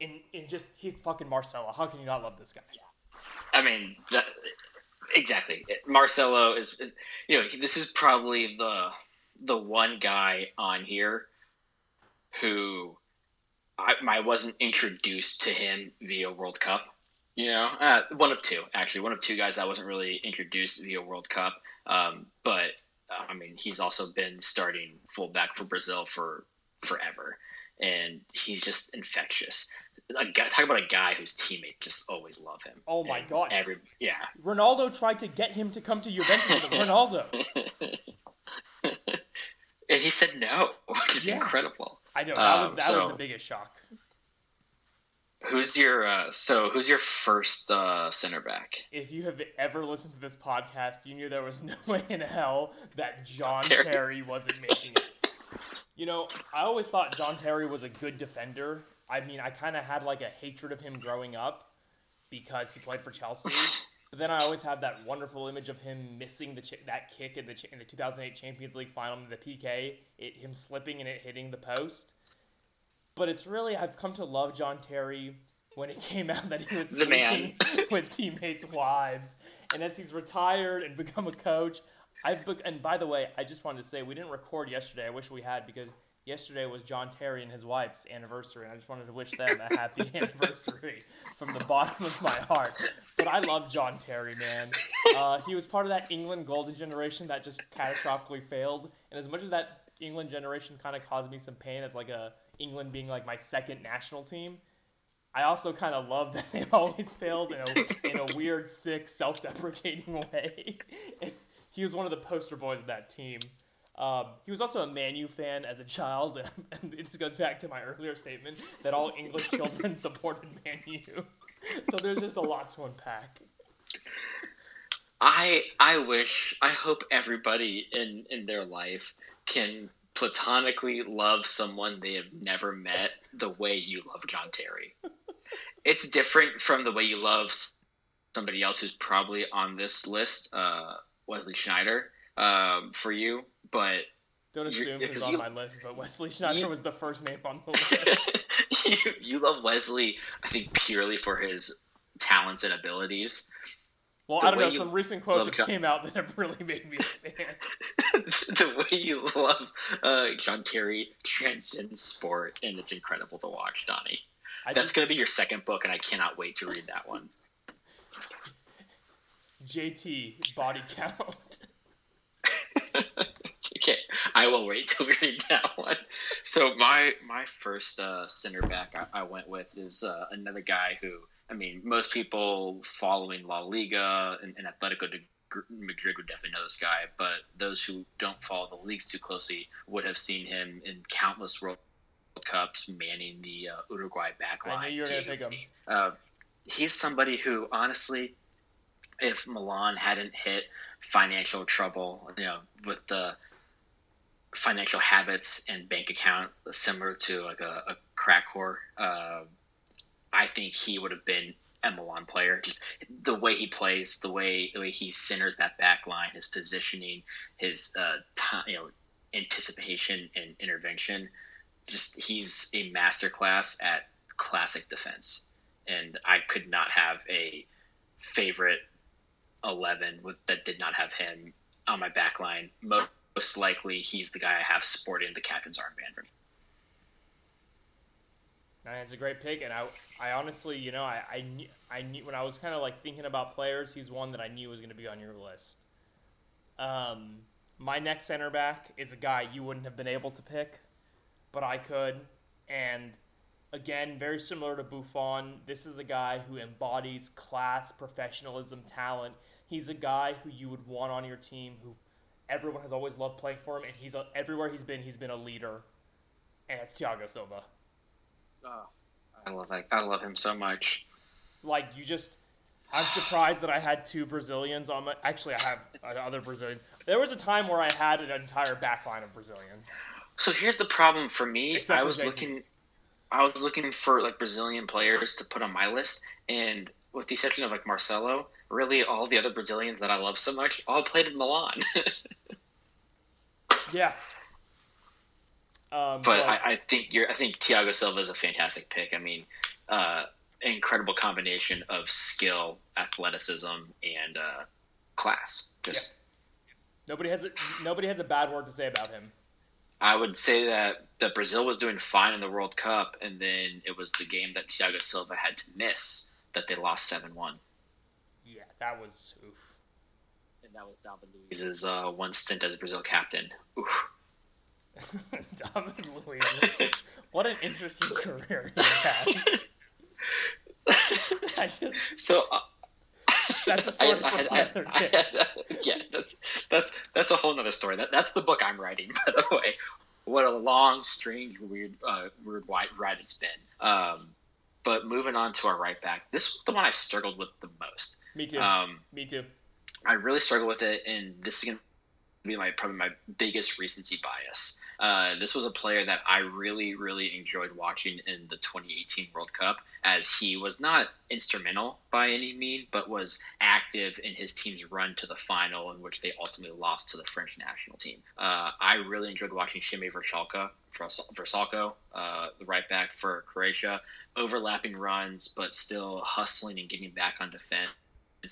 And, in just, he's fucking Marcelo. How can you not love this guy? Yeah. I mean, that, exactly. Marcelo is, you know, this is probably the the one guy on here who I, I wasn't introduced to him via World Cup. You know, uh, one of two actually, one of two guys that wasn't really introduced via World Cup. Um, but I mean, he's also been starting fullback for Brazil for forever, and he's just infectious. A guy, talk about a guy whose teammates just always love him. Oh my and god! Every yeah, Ronaldo tried to get him to come to Juventus. [laughs] Ronaldo, [laughs] and he said no, [laughs] which is yeah. incredible. I know that was um, that so, was the biggest shock. Who's your uh, so? Who's your first uh, center back? If you have ever listened to this podcast, you knew there was no way in hell that John Terry, Terry wasn't making it. You know, I always thought John Terry was a good defender. I mean, I kind of had like a hatred of him growing up because he played for Chelsea. [laughs] But then I always had that wonderful image of him missing the ch- that kick in the ch- in the 2008 Champions League final in the PK, it, him slipping and it hitting the post. But it's really I've come to love John Terry when it [laughs] came out that he was the man [laughs] with teammates' wives, and as he's retired and become a coach, I've booked. And by the way, I just wanted to say we didn't record yesterday. I wish we had because yesterday was John Terry and his wife's anniversary, and I just wanted to wish them a happy [laughs] anniversary from the bottom of my heart. But I love John Terry, man. Uh, he was part of that England golden generation that just catastrophically failed, and as much as that England generation kind of caused me some pain as like a England being like my second national team. I also kind of love that they [laughs] always failed in a, in a weird, sick, self-deprecating [laughs] way. he was one of the poster boys of that team. Um, he was also a Man U fan as a child, [laughs] and, this goes back to my earlier statement that all English [laughs] children supported Man U. [laughs] so there's just a lot to unpack. I I wish I hope everybody in in their life can platonically love someone they have never met the way you love John Terry. it's different from the way you love somebody else who's probably on this list, uh, Wesley Sneijder, um, for you, but don't assume he's on you, my list. But Wesley Sneijder you, was the first name on the [laughs] list. [laughs] you, you love Wesley, I think, purely for his talents and abilities. Well, the I don't know. Some recent quotes that John... came out that have really made me a fan. [laughs] the way you love uh, John Terry transcends sport, and it's incredible to watch, Donnie. I That's just... going to be your second book, and I cannot wait to read that one. JT body count. Okay, I will wait till we read that one. So my my first uh, center back I, I, went with is uh, another guy who I mean most people following La Liga and, and Atletico de Madrid would definitely know this guy, but those who don't follow the leagues too closely would have seen him in countless World Cups manning the uh, Uruguay backline. I knew you were going to pick him. Uh, he's somebody who honestly if Milan hadn't hit financial trouble, you know, with the financial habits and bank account similar to like a, a crack whore, uh, I think he would have been a Milan player. Just the way he plays, the way the way he centers that back line, his positioning, his uh, you know, anticipation and intervention. Just he's a masterclass at classic defense, and I could not have a favorite eleven with that did not have him on my back line. Most likely, he's the guy I have sporting the captain's armband for me. It's a great pick, and I, I honestly, you know, I, I knew, I knew when I was kind of like thinking about players, he's one that I knew was going to be on your list. Um, my next center back is a guy you wouldn't have been able to pick, but I could, and again, very similar to Buffon. This is a guy who embodies class, professionalism, talent. He's a guy who you would want on your team, who everyone has always loved playing for him, and he's a, everywhere he's been, he's been a leader, and it's Thiago Silva. Oh, I love that. I love him so much. Like you just, I'm surprised that I had two Brazilians on my. Actually, I have [laughs] other Brazilians. There was a time where I had an entire backline of Brazilians. So here's the problem for me. Except I was looking, I was looking for like Brazilian players to put on my list, and with the exception of like Marcelo, really all the other Brazilians that I love so much all played in Milan. [laughs] Yeah. Um, but I, I think you're. I think Thiago Silva is a fantastic pick. I mean, uh, incredible combination of skill, athleticism, and uh, class. Just, nobody has a, nobody has a bad word to say about him. I would say that that Brazil was doing fine in the World Cup, and then it was the game that Thiago Silva had to miss that they lost seven one. Yeah, that was oof. And that was David Luiz's uh, one stint as Brazil captain. Oof. [laughs] David Luiz. what an interesting [laughs] career he had. [laughs] I just So uh, That's a story I I for I- another day. yeah, that's that's that's a whole nother story. That that's the book I'm writing, by the way. What a long, strange, weird, uh, weird wide ride it's been. Um, but moving on to our right back, this was the one I struggled with the most. Me too. Um, Me too. I really struggle with it, and this is to be my probably my biggest recency bias. Uh, this was a player that I really, really enjoyed watching in the 2018 World Cup, as he was not instrumental by any means, but was active in his team's run to the final, in which they ultimately lost to the French national team. Uh, I really enjoyed watching Šime Vrsaljko, Versalco, uh, the right back for Croatia, overlapping runs, but still hustling and getting back on defense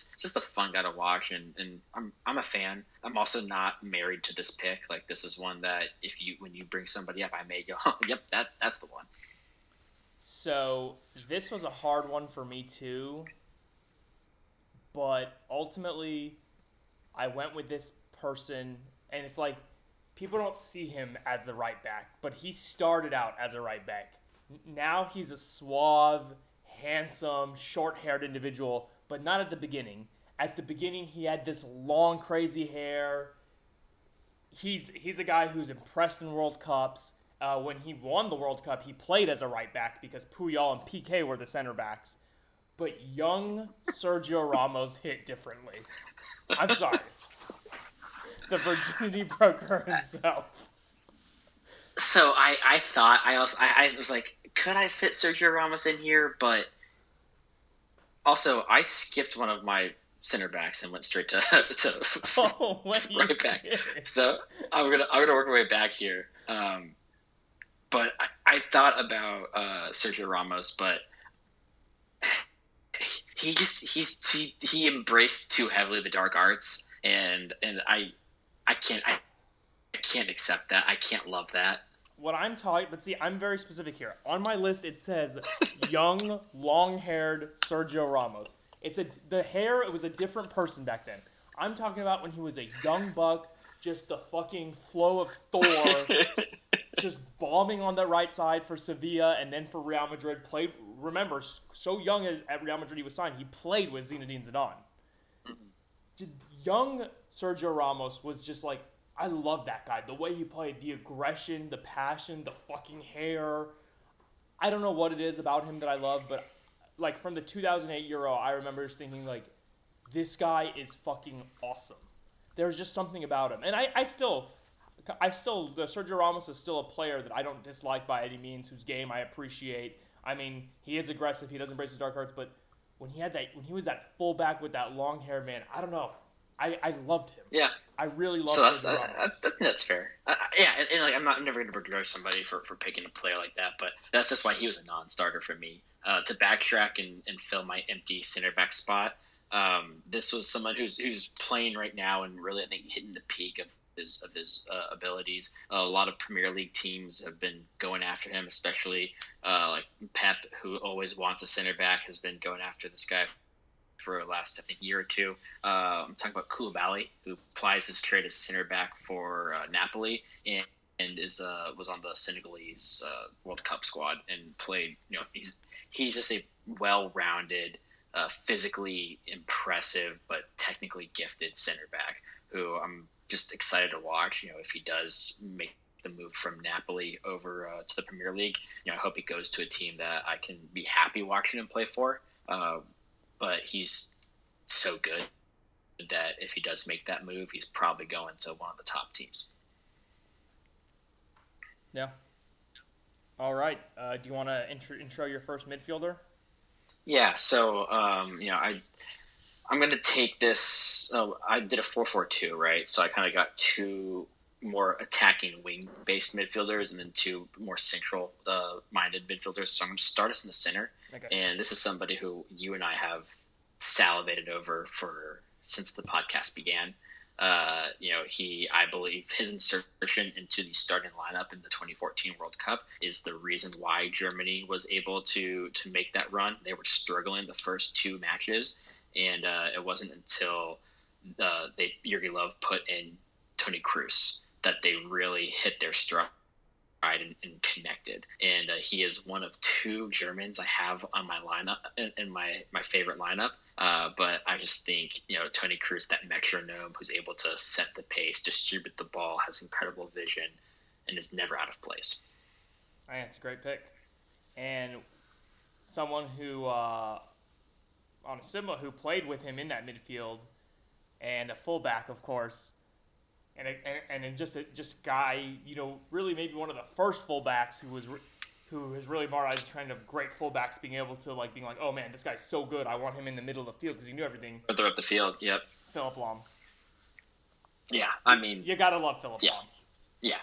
it's just a fun guy to watch and, and I'm I'm a fan. I'm also not married to this pick. Like this is one that if you when you bring somebody up I may go, [laughs] yep, that that's the one. So this was a hard one for me too. But ultimately, I went with this person, and it's like people don't see him as the right back, but he started out as a right back. Now he's a suave, handsome, short haired individual, but not at the beginning. At the beginning, he had this long, crazy hair. He's he's a guy who's impressed in World Cups. Uh, when he won the World Cup, he played as a right back because Puyol and Piqué were the center backs. But young Sergio Ramos hit differently. I'm sorry. [laughs] the virginity broker himself. So I, I thought I also I, I was like, could I fit Sergio Ramos in here? But also I skipped one of my center backs and went straight to, [laughs] to [laughs] Oh, [laughs] right back. did. So I'm gonna I'm gonna work my way back here. Um, but I, I thought about uh, Sergio Ramos, but he just he's he, he embraced too heavily the dark arts, and and I I can't I, I can't accept that. I can't love that. What I'm talking, but see, I'm very specific here. On my list, it says [laughs] young, long-haired Sergio Ramos. It's a the hair. It was a different person back then. I'm talking about when he was a young buck, just the fucking flow of Thor, [laughs] just bombing on the right side for Sevilla and then for Real Madrid. Played. Remember, so young as at Real Madrid he was signed, he played with Zinedine Zidane. Mm-hmm. Just young Sergio Ramos was just like I love that guy. The way he played, the aggression, the passion, the fucking hair. I don't know what it is about him that I love, but like from the 2008 Euro, I remember just thinking like, this guy is fucking awesome. There's just something about him, and I, I still, I still, the Sergio Ramos is still a player that I don't dislike by any means. Whose game I appreciate. I mean, he is aggressive. He doesn't embrace his dark arts, but when he had that, when he was that fullback with that long hair, man, I don't know. I, I loved him. Yeah, I really loved so that's, uh. I think that's fair. Uh, yeah, and, and like I'm not I'm never going to begrudge somebody for, for picking a player like that, but that's just why he was a non-starter for me. Uh, to backtrack and, and fill my empty center back spot, um, this was someone who's who's playing right now and really I think hitting the peak of his of his uh, abilities. a lot of Premier League teams have been going after him, especially uh, like Pep, who always wants a center back, has been going after this guy for the last I think year or two. Uh, I'm talking about Koulibaly, who plies his trade as center back for uh, Napoli and, and is uh, was on the Senegalese uh, World Cup squad and played. You know, he's he's just a well-rounded, uh, physically impressive but technically gifted center back who I'm just excited to watch. You know, if he does make the move from Napoli over uh, to the Premier League, you know, I hope he goes to a team that I can be happy watching him play for. Uh, but he's so good that if he does make that move, he's probably going to one of the top teams. Yeah. All right. Uh, do you want to intro, intro your first midfielder? Yeah. So um, you know, I I'm gonna take this. Oh, I did a four four two, right? So I kind of got two more attacking wing based midfielders and then two more central uh, minded midfielders. So I'm going to start us in the center. Okay. And this is somebody who you and I have salivated over for since the podcast began. Uh, you know, he, I believe, his insertion into the starting lineup in the 2014 World Cup is the reason why Germany was able to to make that run. They were struggling the first two matches, and uh, it wasn't until uh, they Jurgen Löw put in Toni Kroos that they really hit their stride and, and connected. And uh, he is one of two Germans I have on my lineup in, in my my favorite lineup. Uh, but I just think you know Toni Kroos, that metronome who's able to set the pace, distribute the ball, has incredible vision, and is never out of place. I think it's a great pick, and someone who uh, on a similar who played with him in that midfield, and a fullback, of course and a, and, and just a, just guy, you know, really maybe one of the first fullbacks who was. Re- who has really marred this trend of great fullbacks being able to like being like, oh man, this guy's so good. I want him in the middle of the field because he knew everything. Further up the field, yep. Philipp Lahm. Yeah, I mean, you gotta love Philipp yeah, Lahm. Yeah.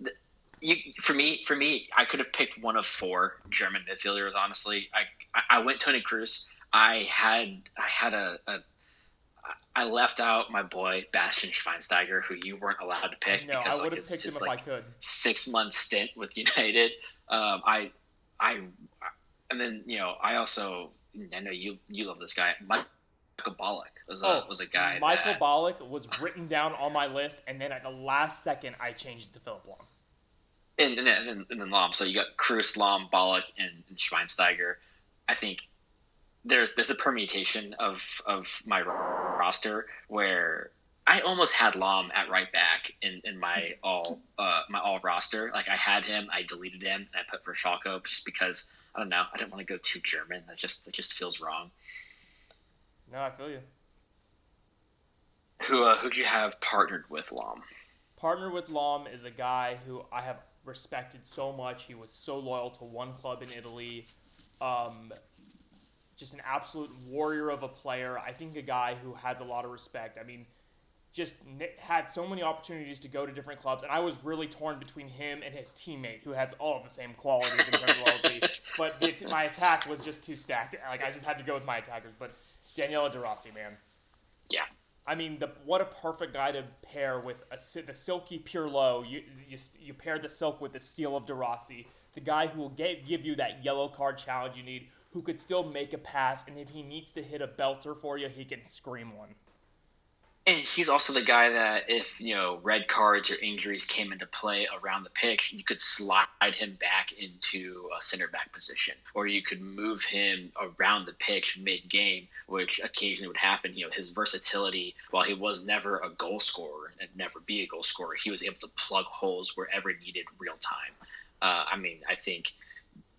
The, you, for me, for me, I could have picked one of four German midfielders. Honestly, I I went Toni Kroos. I had I had a, a I left out my boy Bastian Schweinsteiger, who you weren't allowed to pick. No, because, I would like, have picked his, him if like, I could. Six month stint with United. Um, I, I, and then you know I also I know you you love this guy. Michael Ballack was a, Oh, was a guy. Michael that, Ballack was written down on my list, and then at the last second, I changed it to Philipp Lahm. and, and, then, and then Lahm. So you got Kroos, Lahm, Ballack, and, and Schweinsteiger. I think there's there's a permutation of of my roster where I almost had Lahm at right back in, in my [laughs] all uh, my all roster. Like I had him, I deleted him, and I put for Vrsaljko just because I don't know. I didn't want to go too German. That just that just feels wrong. No, I feel you. Who uh, who'd you have partnered with Lahm? Partner with Lahm is a guy who I have respected so much. He was so loyal to one club in Italy. Um, just an absolute warrior of a player. I think a guy who has a lot of respect. I mean, just n- had so many opportunities to go to different clubs, and I was really torn between him and his teammate, who has all the same qualities in terms of loyalty. [laughs] But the, my attack was just too stacked. Like I just had to go with my attackers. But Daniele De Rossi, man. Yeah. I mean, the what a perfect guy to pair with a, the silky Pirlo. You, you you pair the silk with the steel of De Rossi, the guy who will get, give you that yellow card challenge you need, who could still make a pass, and if he needs to hit a belter for you, he can scream one. And he's also the guy that if, you know, red cards or injuries came into play around the pitch, you could slide him back into a center back position. Or you could move him around the pitch mid game, which occasionally would happen. You know, his versatility, while he was never a goal scorer and never be a goal scorer, he was able to plug holes wherever needed real time. Uh, I mean, I think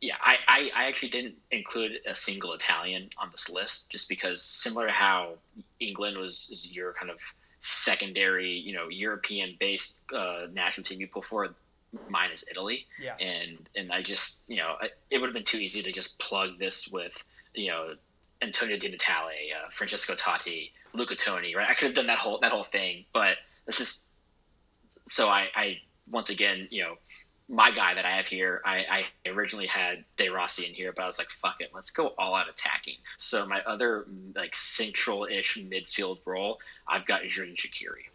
yeah, I, I, I actually didn't include a single Italian on this list just because similar to how England was is your kind of secondary, you know, European based uh, national team you pull for, mine is Italy. Yeah. And and I just you know it would have been too easy to just plug this with you know Antonio Di Natale, uh, Francesco Totti, Luca Toni, right? I could have done that whole that whole thing, but this is so I, I once again you know my guy that I have here, I, I originally had De Rossi in here, but I was like, fuck it, let's go all out attacking. So my other like central-ish midfield role, I've got Xherdan Shaqiri,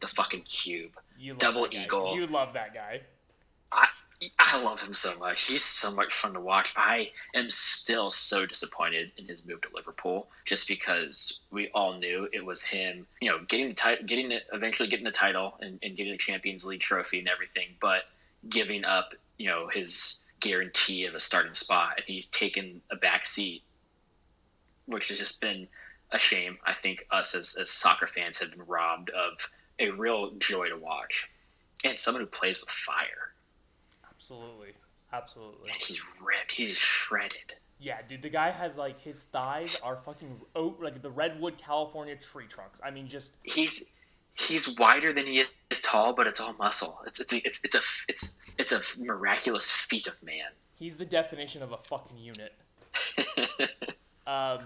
the fucking cube, You love double eagle. You love that guy. I I love him so much. He's so much fun to watch. I am still so disappointed in his move to Liverpool, just because we all knew it was him. You know, getting the title, getting it, eventually getting the title, and, and getting the Champions League trophy and everything, but giving up, you know, his guarantee of a starting spot, and he's taken a back seat, which has just been a shame. I think us as, as soccer fans have been robbed of a real joy to watch, and someone who plays with fire. Absolutely. Absolutely. And he's ripped. He's shredded. Yeah, dude, the guy has like his thighs are fucking oak like the redwood California tree trunks. I mean, just He's he's wider than he is tall, but it's all muscle. It's it's a, it's it's a it's it's a miraculous feat of man. he's the definition of a fucking unit. [laughs] Um,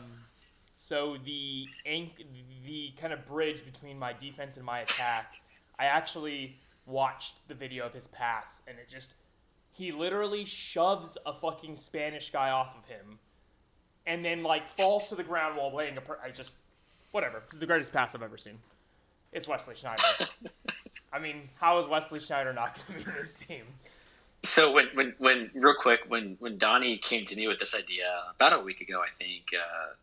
so the anch- the kind of bridge between my defense and my attack, I actually watched the video of his pass, and it just he literally shoves a fucking Spanish guy off of him, and then like falls to the ground while laying a. Per- I just whatever. It's the greatest pass I've ever seen. It's Wesley Sneijder. I mean, how is Wesley Sneijder not going to be in this team? so when when when real quick when when Donnie came to me with this idea about a week ago, I think uh,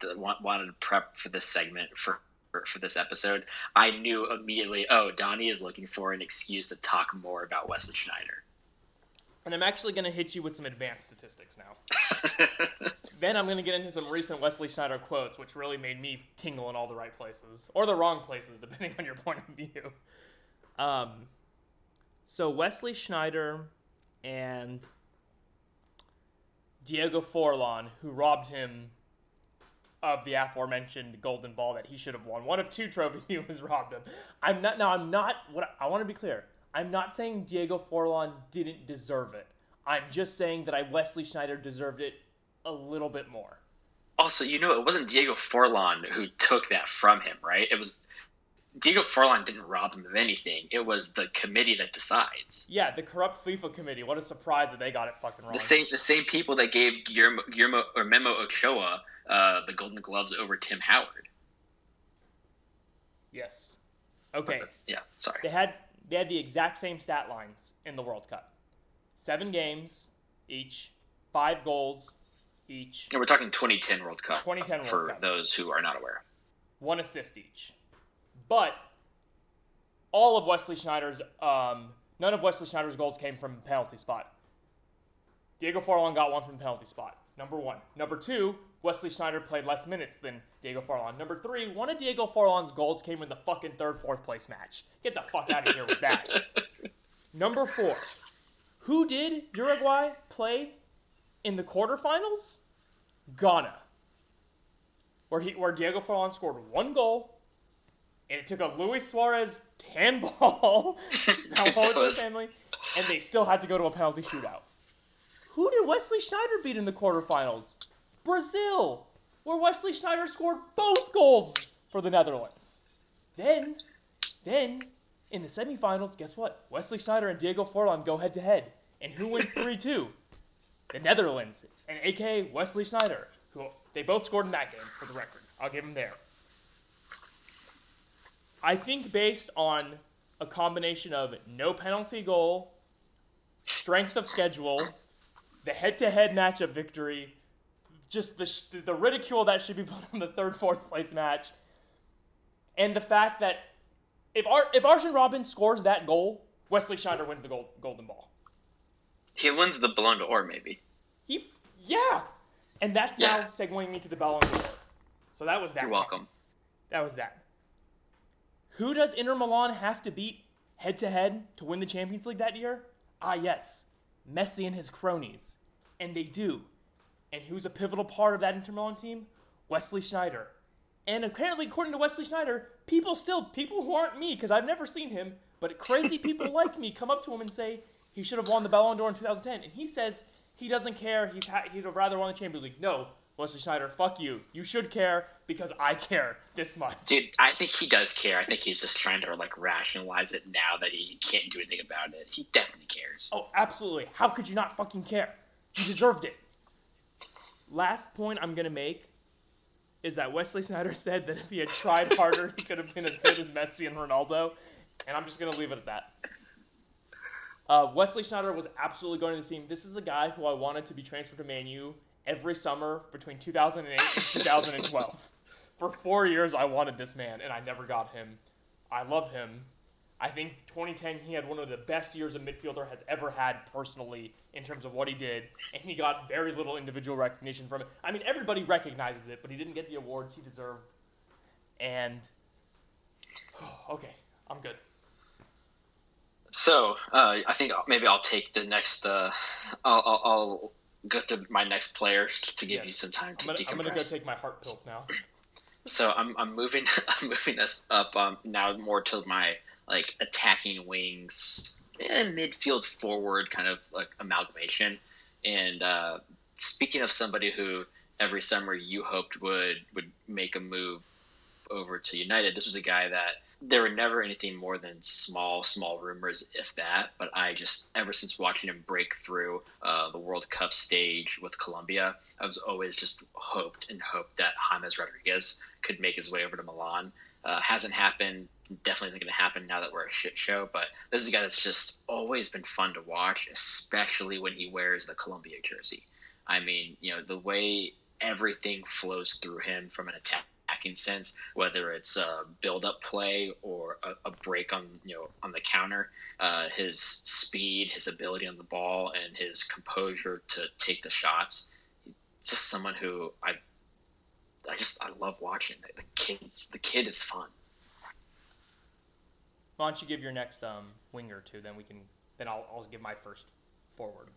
the, wanted to prep for this segment for. For, for this episode, I knew immediately. Oh, Donnie is looking for an excuse to talk more about Wesley Sneijder. And I'm actually going to hit you with some advanced statistics now. [laughs] Then I'm going to get into some recent Wesley Sneijder quotes, which really made me tingle in all the right places, or the wrong places, depending on your point of view. Um, so Wesley Sneijder and Diego Forlan, who robbed him of the aforementioned golden ball that he should have won. One of two trophies he was robbed of. I'm not now. I'm not. What I want to be clear. I'm not saying Diego Forlan didn't deserve it. I'm just saying that I Wesley Sneijder deserved it a little bit more. Also, you know, it wasn't Diego Forlan who took that from him, right? It was Diego Forlan didn't rob him of anything. It was the committee that decides. Yeah, the corrupt FIFA committee. What a surprise that they got it fucking wrong. The same, the same people that gave Guillermo, Guillermo or Memo Ochoa uh, the Golden Gloves over Tim Howard. Yes. Okay. Yeah, sorry. They had they had the exact same stat lines in the World Cup. Seven games each, five goals each, And we're talking 2010 World Cup. 2010 World Cup. for Cup. those who are not aware. one assist each. But all of Wesley Sneijder's um, none of Wesley Sneijder's goals came from penalty spot. Diego Forlan got one from penalty spot. Number one. Number two, Wesley Sneijder played less minutes than Diego Forlan. Number three, one of Diego Forlan's goals came in the fucking third, fourth place match. Get the fuck out of here with that. [laughs] Number four, who did Uruguay play in the quarterfinals? Ghana where he where Diego Forlan scored one goal, and it took a Luis Suarez handball [laughs] that was was- his family, and they still had to go to a penalty shootout. Who did Wesley Sneijder beat in the quarterfinals? Brazil, where Wesley Sneijder scored both goals for the Netherlands. Then, then in the semifinals, guess what? Wesley Sneijder and Diego Forlan go head to head, and who wins [laughs] three two? the Netherlands, and aka Wesley Sneijder, who they both scored in that game for the record. I'll give him there. I think based on a combination of no penalty goal, strength of schedule, the head-to-head matchup victory, just the sh- the ridicule that should be put on the third, fourth place match, and the fact that if Ar- if Arjen Robben scores that goal, Wesley Sneijder wins the gold- golden ball. He wins the Ballon d'Or, maybe. He, yeah, and that's now Yeah. segueing me to the Ballon d'Or. So that was that. You're welcome. That was that. Who does Inter Milan have to beat head to head to win the Champions League that year? Ah, yes, Messi and his cronies. And they do. And who's a pivotal part of that Inter Milan team? Wesley Sneijder. And apparently, according to Wesley Sneijder, people still, people who aren't me, because I've never seen him, but crazy people [laughs] like me come up to him and say he should have won the Ballon d'Or in 2010. And he says he doesn't care. He's ha- he'd have rather won the Champions League. No, Wesley Sneijder, fuck you. You should care because I care this much. Dude, I think he does care. I think he's just trying to like rationalize it now that he can't do anything about it. He definitely cares. Oh, absolutely. How could you not fucking care? You deserved it. Last point I'm gonna make is that Wesley Sneijder said that if he had tried harder, he could have been as good as Messi and Ronaldo, and I'm just gonna leave it at that. Uh, Wesley Sneijder was absolutely going to the team. This is a guy who I wanted to be transferred to Man U every summer between 2008 and 2012. For four years, I wanted this man, and I never got him. I love him. I think 2010 he had one of the best years a midfielder has ever had personally in terms of what he did, and he got very little individual recognition from it. I mean, everybody recognizes it, but he didn't get the awards he deserved. And [sighs] okay, I'm good. So uh, I think maybe I'll take the next. Uh, I'll, I'll, I'll go through my next player to give Yes. you some time to I'm gonna, decompress. I'm gonna go take my heart pills now. So I'm I'm moving [laughs] I'm moving us up um, now more to my like attacking wings, eh, midfield forward kind of like amalgamation. And uh, speaking of somebody who every summer you hoped would would make a move over to United, this was a guy that there were never anything more than small small rumors, if that. But I just ever since watching him break through uh, the World Cup stage with Colombia, I was always just hoped and hoped that James Rodriguez could make his way over to Milan. Uh, hasn't happened. Definitely isn't going to happen now that we're a shit show. But this is a guy that's just always been fun to watch, especially when he wears the Colombia jersey. I mean, you know, the way everything flows through him from an attacking sense, whether it's a build-up play or a, a break on you know on the counter, uh, his speed, his ability on the ball, and his composure to take the shots. Just someone who I I just I love watching. The kids, the kid is fun. Why don't you give your next um, winger to? Then we can. Then I'll, I'll give my first forward.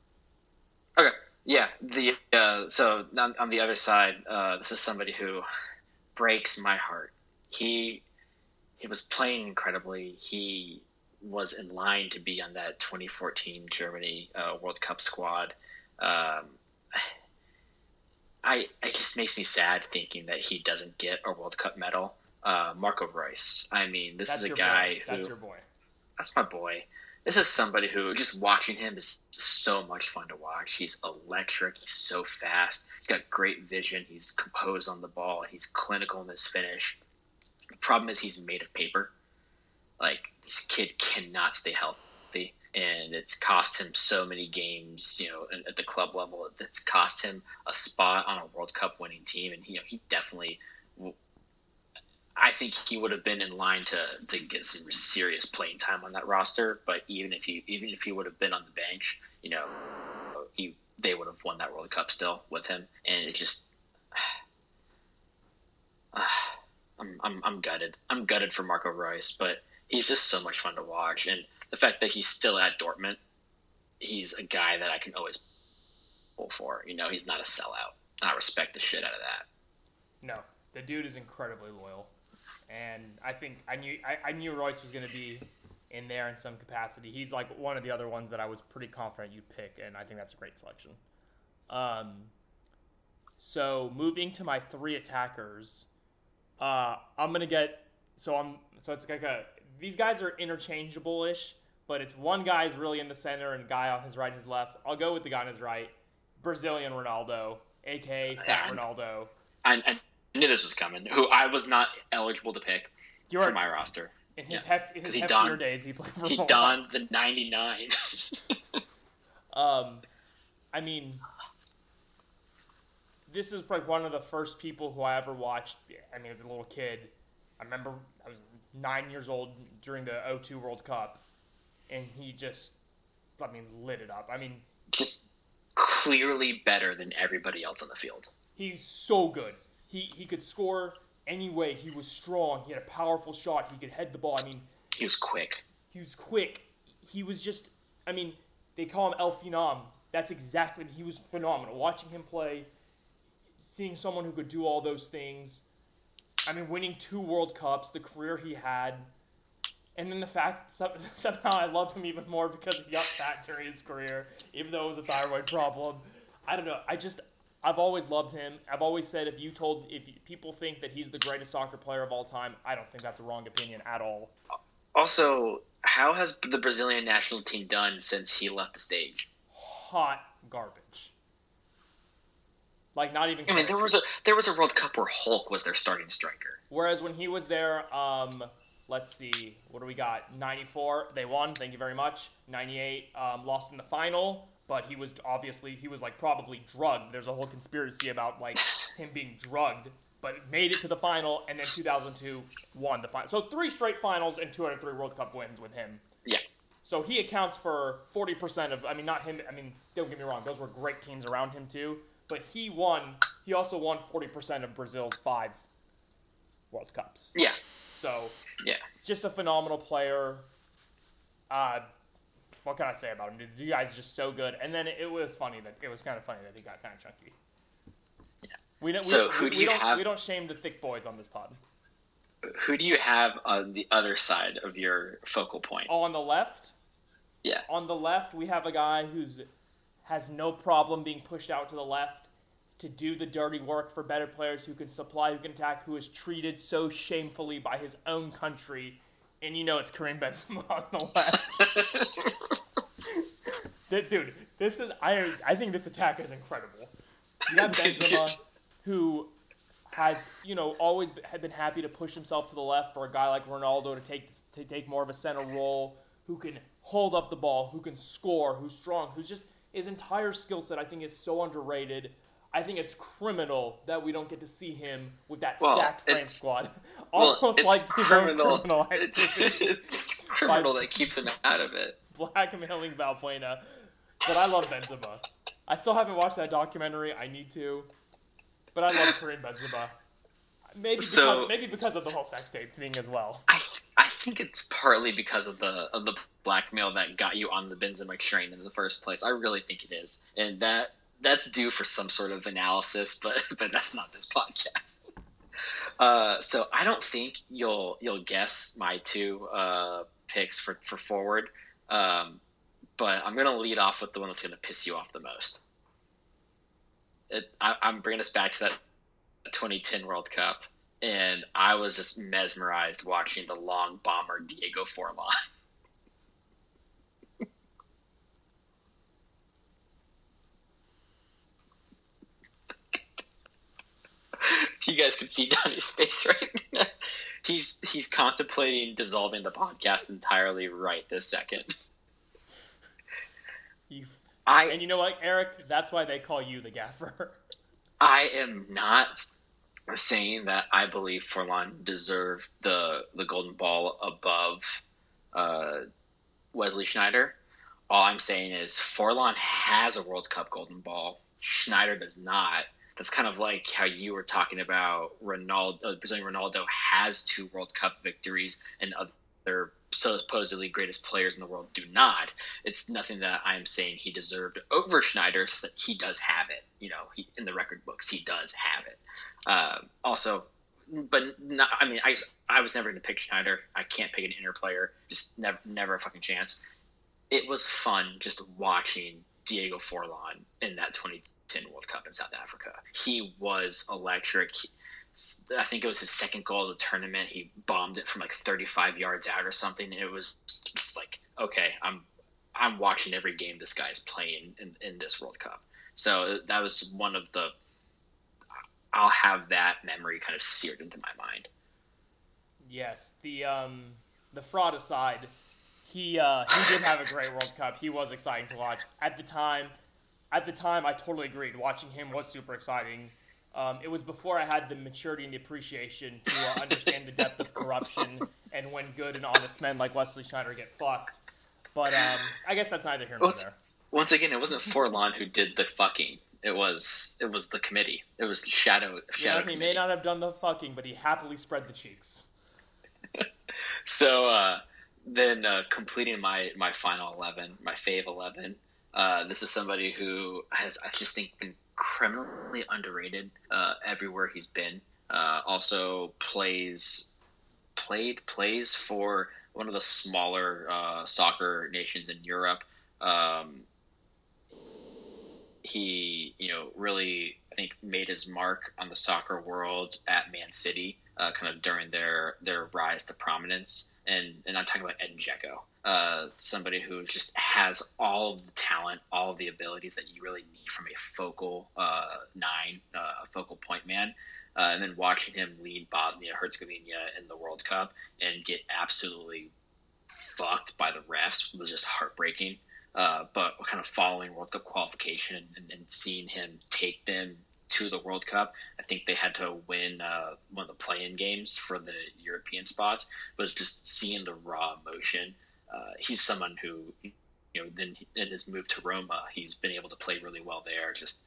Okay, yeah. The uh, so on, on the other side, uh, this is somebody who breaks my heart. He he was playing incredibly. He was in line to be on that 2014 Germany uh, World Cup squad. Um, I it just makes me sad thinking that he doesn't get a World Cup medal. Uh, Marco Reus. I mean, this That's is a guy boy. who That's your boy. that's my boy. This is somebody who just watching him is so much fun to watch. He's electric. He's so fast. He's got great vision. He's composed on the ball. He's clinical in his finish. The problem is he's made of paper. Like this kid cannot stay healthy, and it's cost him so many games. You know, at the club level, it's cost him a spot on a World Cup winning team, and you know he definitely I think he would have been in line to, to get some serious playing time on that roster. But even if he even if he would have been on the bench, you know, he they would have won that World Cup still with him. And it just, [sighs] I'm, I'm I'm gutted. I'm gutted for Marco Reus, but he's just so much fun to watch. And the fact that he's still at Dortmund, he's a guy that I can always pull for. You know, he's not a sellout. I respect the shit out of that. No, the dude is incredibly loyal, and I think I knew I, I knew Reus was going to be in there in some capacity. He's like one of the other ones that I was pretty confident you'd pick, and I think that's a great selection. Um, so moving to my three attackers, uh, I'm gonna get so I'm so it's like a these guys are interchangeable ish, but it's one guy's really in the center and guy on his right and his left. I'll go with the guy on his right, Brazilian Ronaldo, aka Fat. Ronaldo. I, I knew this was coming. Who I was not eligible to pick You're for my roster. In his, Yeah. hef- in his he heftier donned- days, he played for He donned the 99. [laughs] Um, I mean, this is like one of the first people who I ever watched. I mean, as a little kid, I remember I was nine years old during the 02 World Cup, and he just, I mean, lit it up. I mean, Just clearly better than everybody else on the field. he's so good. He he could score any way. He was strong. He had a powerful shot. He could head the ball. I mean, He was quick. He was quick. He was just, I mean, they call him El Phenom. that's exactly he was phenomenal. Watching him play, seeing someone who could do all those things. I mean, winning two World Cups, the career he had, and then the fact [laughs] somehow I love him even more because he got fat during his career, even though it was a thyroid problem. I don't know. I just I've always loved him. I've always said if you told if people think that he's the greatest soccer player of all time, I don't think that's a wrong opinion at all. Also, how has the Brazilian national team done since he left the stage? Hot garbage. Like not even. I mean, there was a there was a World Cup where Hulk was their starting striker. Whereas when he was there, um, let's see, what do we got? Ninety four, they won. Thank you very much. Ninety eight, um, lost in the final, but he was obviously he was like probably drugged. There's a whole conspiracy about like [laughs] him being drugged, but made it to the final, and then two thousand two won the final. So three straight finals and two out of three World Cup wins with him. Yeah. So he accounts for forty percent of. I mean, not him. I mean, don't get me wrong; those were great teams around him too but he won. He also won forty percent of Brazil's five World Cups. Yeah. So yeah, just a phenomenal player. Uh, what can I say about him? You guys are just so good. And then it was funny that it was kind of funny that he got kind of chunky. Yeah. We don't. So we, who we, do we you don't. have? We don't shame the thick boys on this pod. Who do you have on the other side of your focal point? Oh, on the left. Yeah. On the left, we have a guy who's has no problem being pushed out to the left to do the dirty work for better players who can supply, who can attack, who is treated so shamefully by his own country. And you know it's Karim Benzema on the left. [laughs] Dude, this is I I think this attack is incredible. You have [laughs] Benzema, who has you know always had been happy to push himself to the left for a guy like Ronaldo to take to take more of a center role, who can hold up the ball, who can score, who's strong, who's just his entire skill set. I think is so underrated. I think it's criminal that we don't get to see him with that Well, stacked France squad, [laughs] Well, almost it's like his own criminal. criminal [laughs] It's, it's criminal that keeps him out of it. blackmailing Valbuena. But I love Benzema. I still haven't watched that documentary. I need to, but I love Karim Benzema. Maybe because So- maybe because of the whole sex tape thing as well. I I think it's partly because of the of the blackmail that got you on the Benzema train in the first place. I really think it is, and that that's due for some sort of analysis, but [laughs] but that's not this podcast. Uh, so I don't think you'll you'll guess my two uh, picks for for forward, um, but I'm gonna lead off with the one that's gonna piss you off the most. It, I, I'm bringing us back to that 2010 World Cup and I was just mesmerized watching the long bomber Diego Forlan. [laughs] you guys can see Donnie's face right now. He's he's contemplating dissolving the podcast entirely right this second. You, I and you know what, Eric? That's why they call you the gaffer. [laughs] I am not saying that I believe Forlan deserved the the golden ball above uh, Wesley Sneijder. All I'm saying is Forlan has a World Cup golden ball. Sneijder does not. That's kind of like how you were talking about Ronaldo. Brazilian Ronaldo has two World Cup victories, and other supposedly greatest players in the world do not. It's nothing that I'm saying he deserved over Sneijder. So he does have it. You know, he, in the record books, he does have it. Uh, also, but not, I mean, I, I was never going to pick Sneijder. I can't pick an Inter player. Just never, never a fucking chance. It was fun just watching Diego Forlan in that 2010 World Cup in South Africa. He was electric. I think it was his second goal of the tournament. He bombed it from like 35 yards out or something. And It was just like, okay, I'm I'm watching every game this guy is playing in, in this World Cup. So that was one of the I'll have that memory kind of seared into my mind. Yes, the um, the fraud aside, he uh, he did have a great World Cup. He was exciting to watch at the time. At the time, I totally agreed. Watching him was super exciting. Um, it was before I had the maturity and the appreciation to uh, [laughs] understand the depth of corruption and when good and honest men like Wesley Sneijder get fucked. But um, I guess that's neither here nor there. Once again, it wasn't Forlan who did the fucking. It was it was the committee. It was the shadow. You know, shadow he may not have done the fucking, but he happily spread the cheeks. [laughs] So uh, then, uh, completing my my final eleven, my fave eleven, Uh, this is somebody who has, I just think, been criminally underrated uh, everywhere he's been. Uh, also plays played plays for one of the smaller uh, soccer nations in Europe. Um, he, you know, really I think made his mark on the soccer world at Man City, uh, kind of during their their rise to prominence. And and I'm talking about Edin Dzeko, uh, somebody who just has all of the talent, all of the abilities that you really need from a focal uh, nine, uh, a focal point man. Uh, and then watching him lead Bosnia Herzegovina in the World Cup and get absolutely fucked by the refs was just heartbreaking. Uh, but kind of following World Cup qualification and, and, seeing him take them to the World Cup, I think they had to win uh, one of the play-in games for the European spots. Was just seeing the raw emotion. Uh, he's someone who, you know, then in his move to Roma, he's been able to play really well there. Just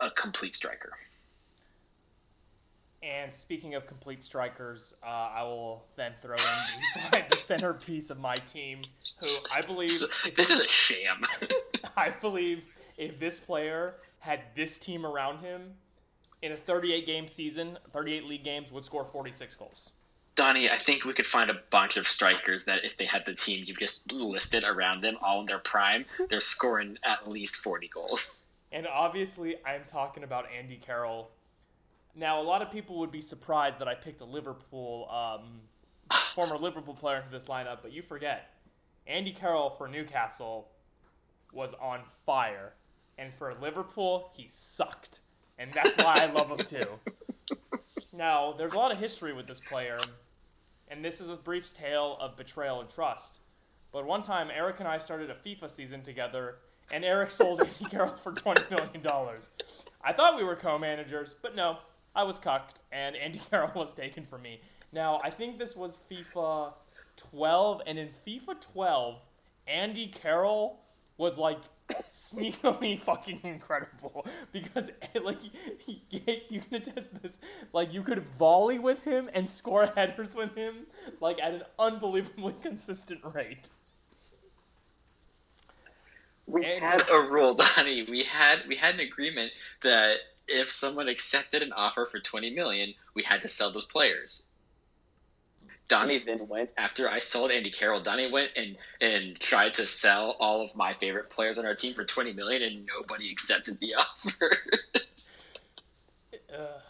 a complete striker. And speaking of complete strikers, uh, I will then throw in the, [laughs] the centerpiece of my team, who I believe. [laughs] This is a sham. [laughs] I believe if this player had this team around him in a 38 game season, 38 league games, would score 46 goals. Donnie, I think we could find a bunch of strikers that if they had the team you just listed around them, all in their prime, [laughs] they're scoring at least 40 goals. And obviously, I'm talking about Andy Carroll now, a lot of people would be surprised that I picked a Liverpool, um, [laughs] former Liverpool player into this lineup, but you forget, Andy Carroll for Newcastle was on fire, and for Liverpool, he sucked, and that's why I love him too. [laughs] Now, there's a lot of history with this player, and this is a brief tale of betrayal and trust. But one time, Eric and I started a FIFA season together, and Eric sold [laughs] Andy Carroll for $20 million. I thought we were co managers, but no, I was cucked, and Andy [laughs] Carroll was taken from me. Now, I think this was FIFA 12, and in FIFA 12, Andy Carroll was like sneakily [laughs] fucking incredible because eh, like he, he, you can attest this like you could volley with him and score headers with him like at an unbelievably [laughs] consistent rate we and, had a rule [laughs] donnie we had we had an agreement that if someone accepted an offer for 20 million, we had to sell those players. Donnie then went after I sold Andy Carroll. Donnie went and and tried to sell all of my favorite players on our team for 20 million, and nobody accepted the [laughs] offer. uh,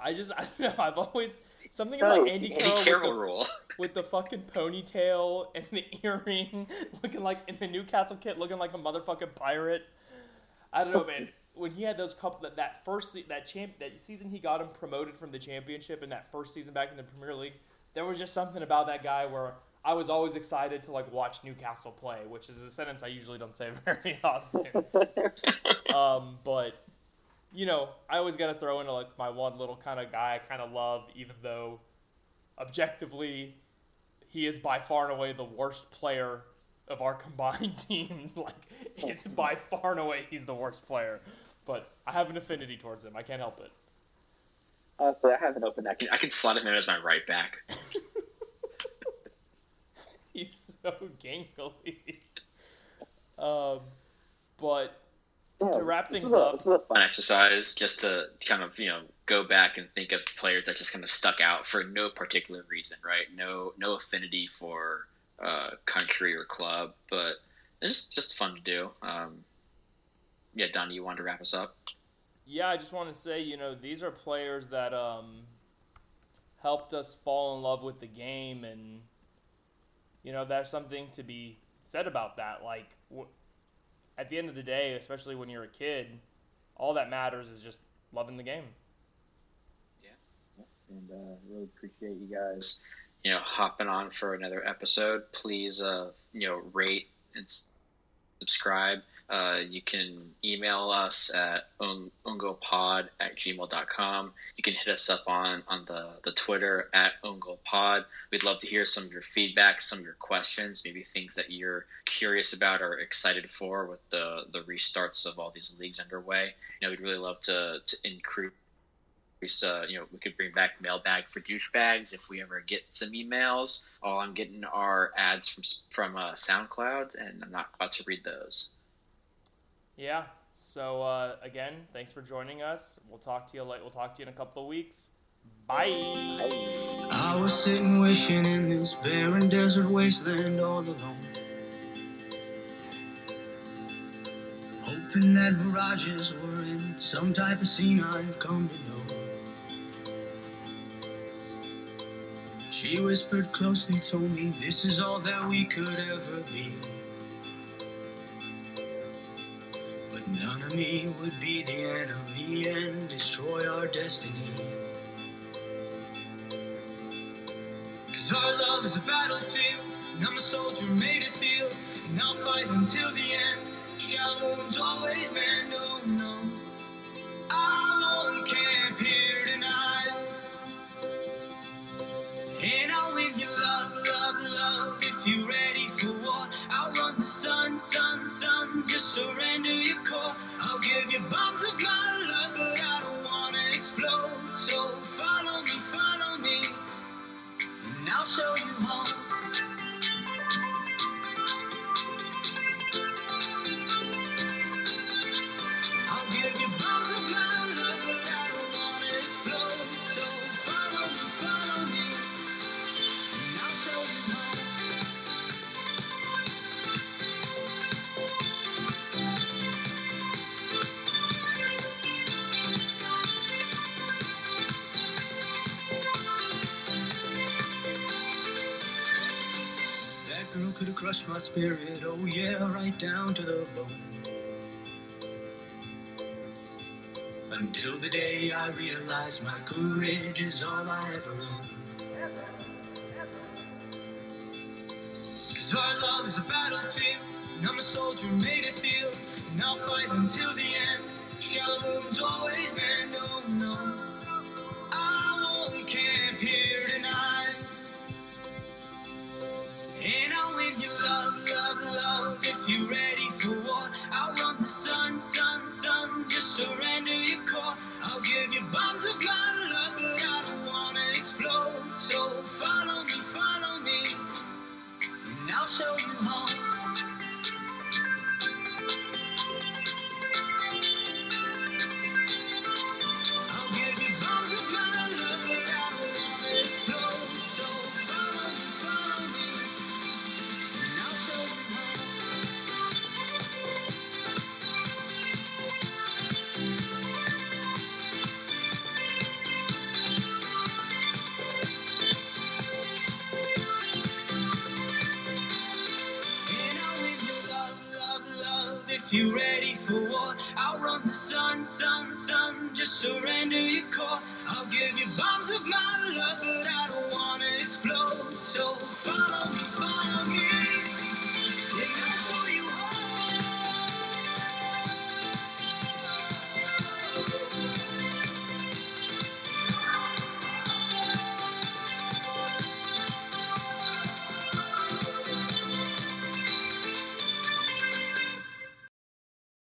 I just [laughs] I don't know. I've always something about Andy Carroll, Andy Carroll with, the, rule. with the fucking ponytail and the [laughs] earring, looking like in the Newcastle kit, looking like a motherfucking pirate. I don't know, man when he had those couple that, that first that champ that season he got him promoted from the championship in that first season back in the Premier League, there was just something about that guy where I was always excited to like watch Newcastle play, which is a sentence I usually don't say [laughs] very often. [laughs] um, but you know, I always got to throw in like my one little kind of guy I kind of love, even though objectively he is by far and away the worst player of our [laughs] combined teams. like it's by far and away he's the worst player but I have an affinity towards him. I can't help it. Honestly, I haven't opened that. I can slot him in as my right back. [laughs] He's so gangly. Um, but yeah, to wrap things a, up, fun exercise just to kind of you know go back and think of players that just kind of stuck out for no particular reason, right? No, no affinity for uh, country or club, but it's just fun to do. Um, yeah, Don, you want to wrap us up? Yeah, I just want to say, you know, these are players that um, helped us fall in love with the game, and you know, there's something to be said about that. Like, w- at the end of the day, especially when you're a kid, all that matters is just loving the game. Yeah, and uh, really appreciate you guys, you know, hopping on for another episode. Please, uh, you know, rate and subscribe. Uh, you can email us at ungopod at gmail.com. You can hit us up on, on the, the Twitter at ungopod. We'd love to hear some of your feedback, some of your questions, maybe things that you're curious about or excited for with the, the restarts of all these leagues underway. You know, we'd really love to, to increase uh, you know, we could bring back mailbag for douchebags if we ever get some emails. All I'm getting are ads from from uh, SoundCloud, and I'm not about to read those. Yeah. So uh, again, thanks for joining us. We'll talk to you. We'll talk to you in a couple of weeks. Bye. I was sitting wishing in this barren desert wasteland all alone. Hoping that mirages were in some type of scene I've come to know. She whispered closely, told me this is all that we could ever be. None of me would be the enemy and destroy our destiny. Cause our love is a battlefield, and I'm a soldier made of steel, and I'll fight until the end. Shallow wounds always mend, oh no. Spirit, oh yeah, right down to the bone. Until the day I realize my courage is all I ever own. Cause our love is a battlefield, and I'm a soldier made of steel, and I'll fight until the end. Shallow wounds always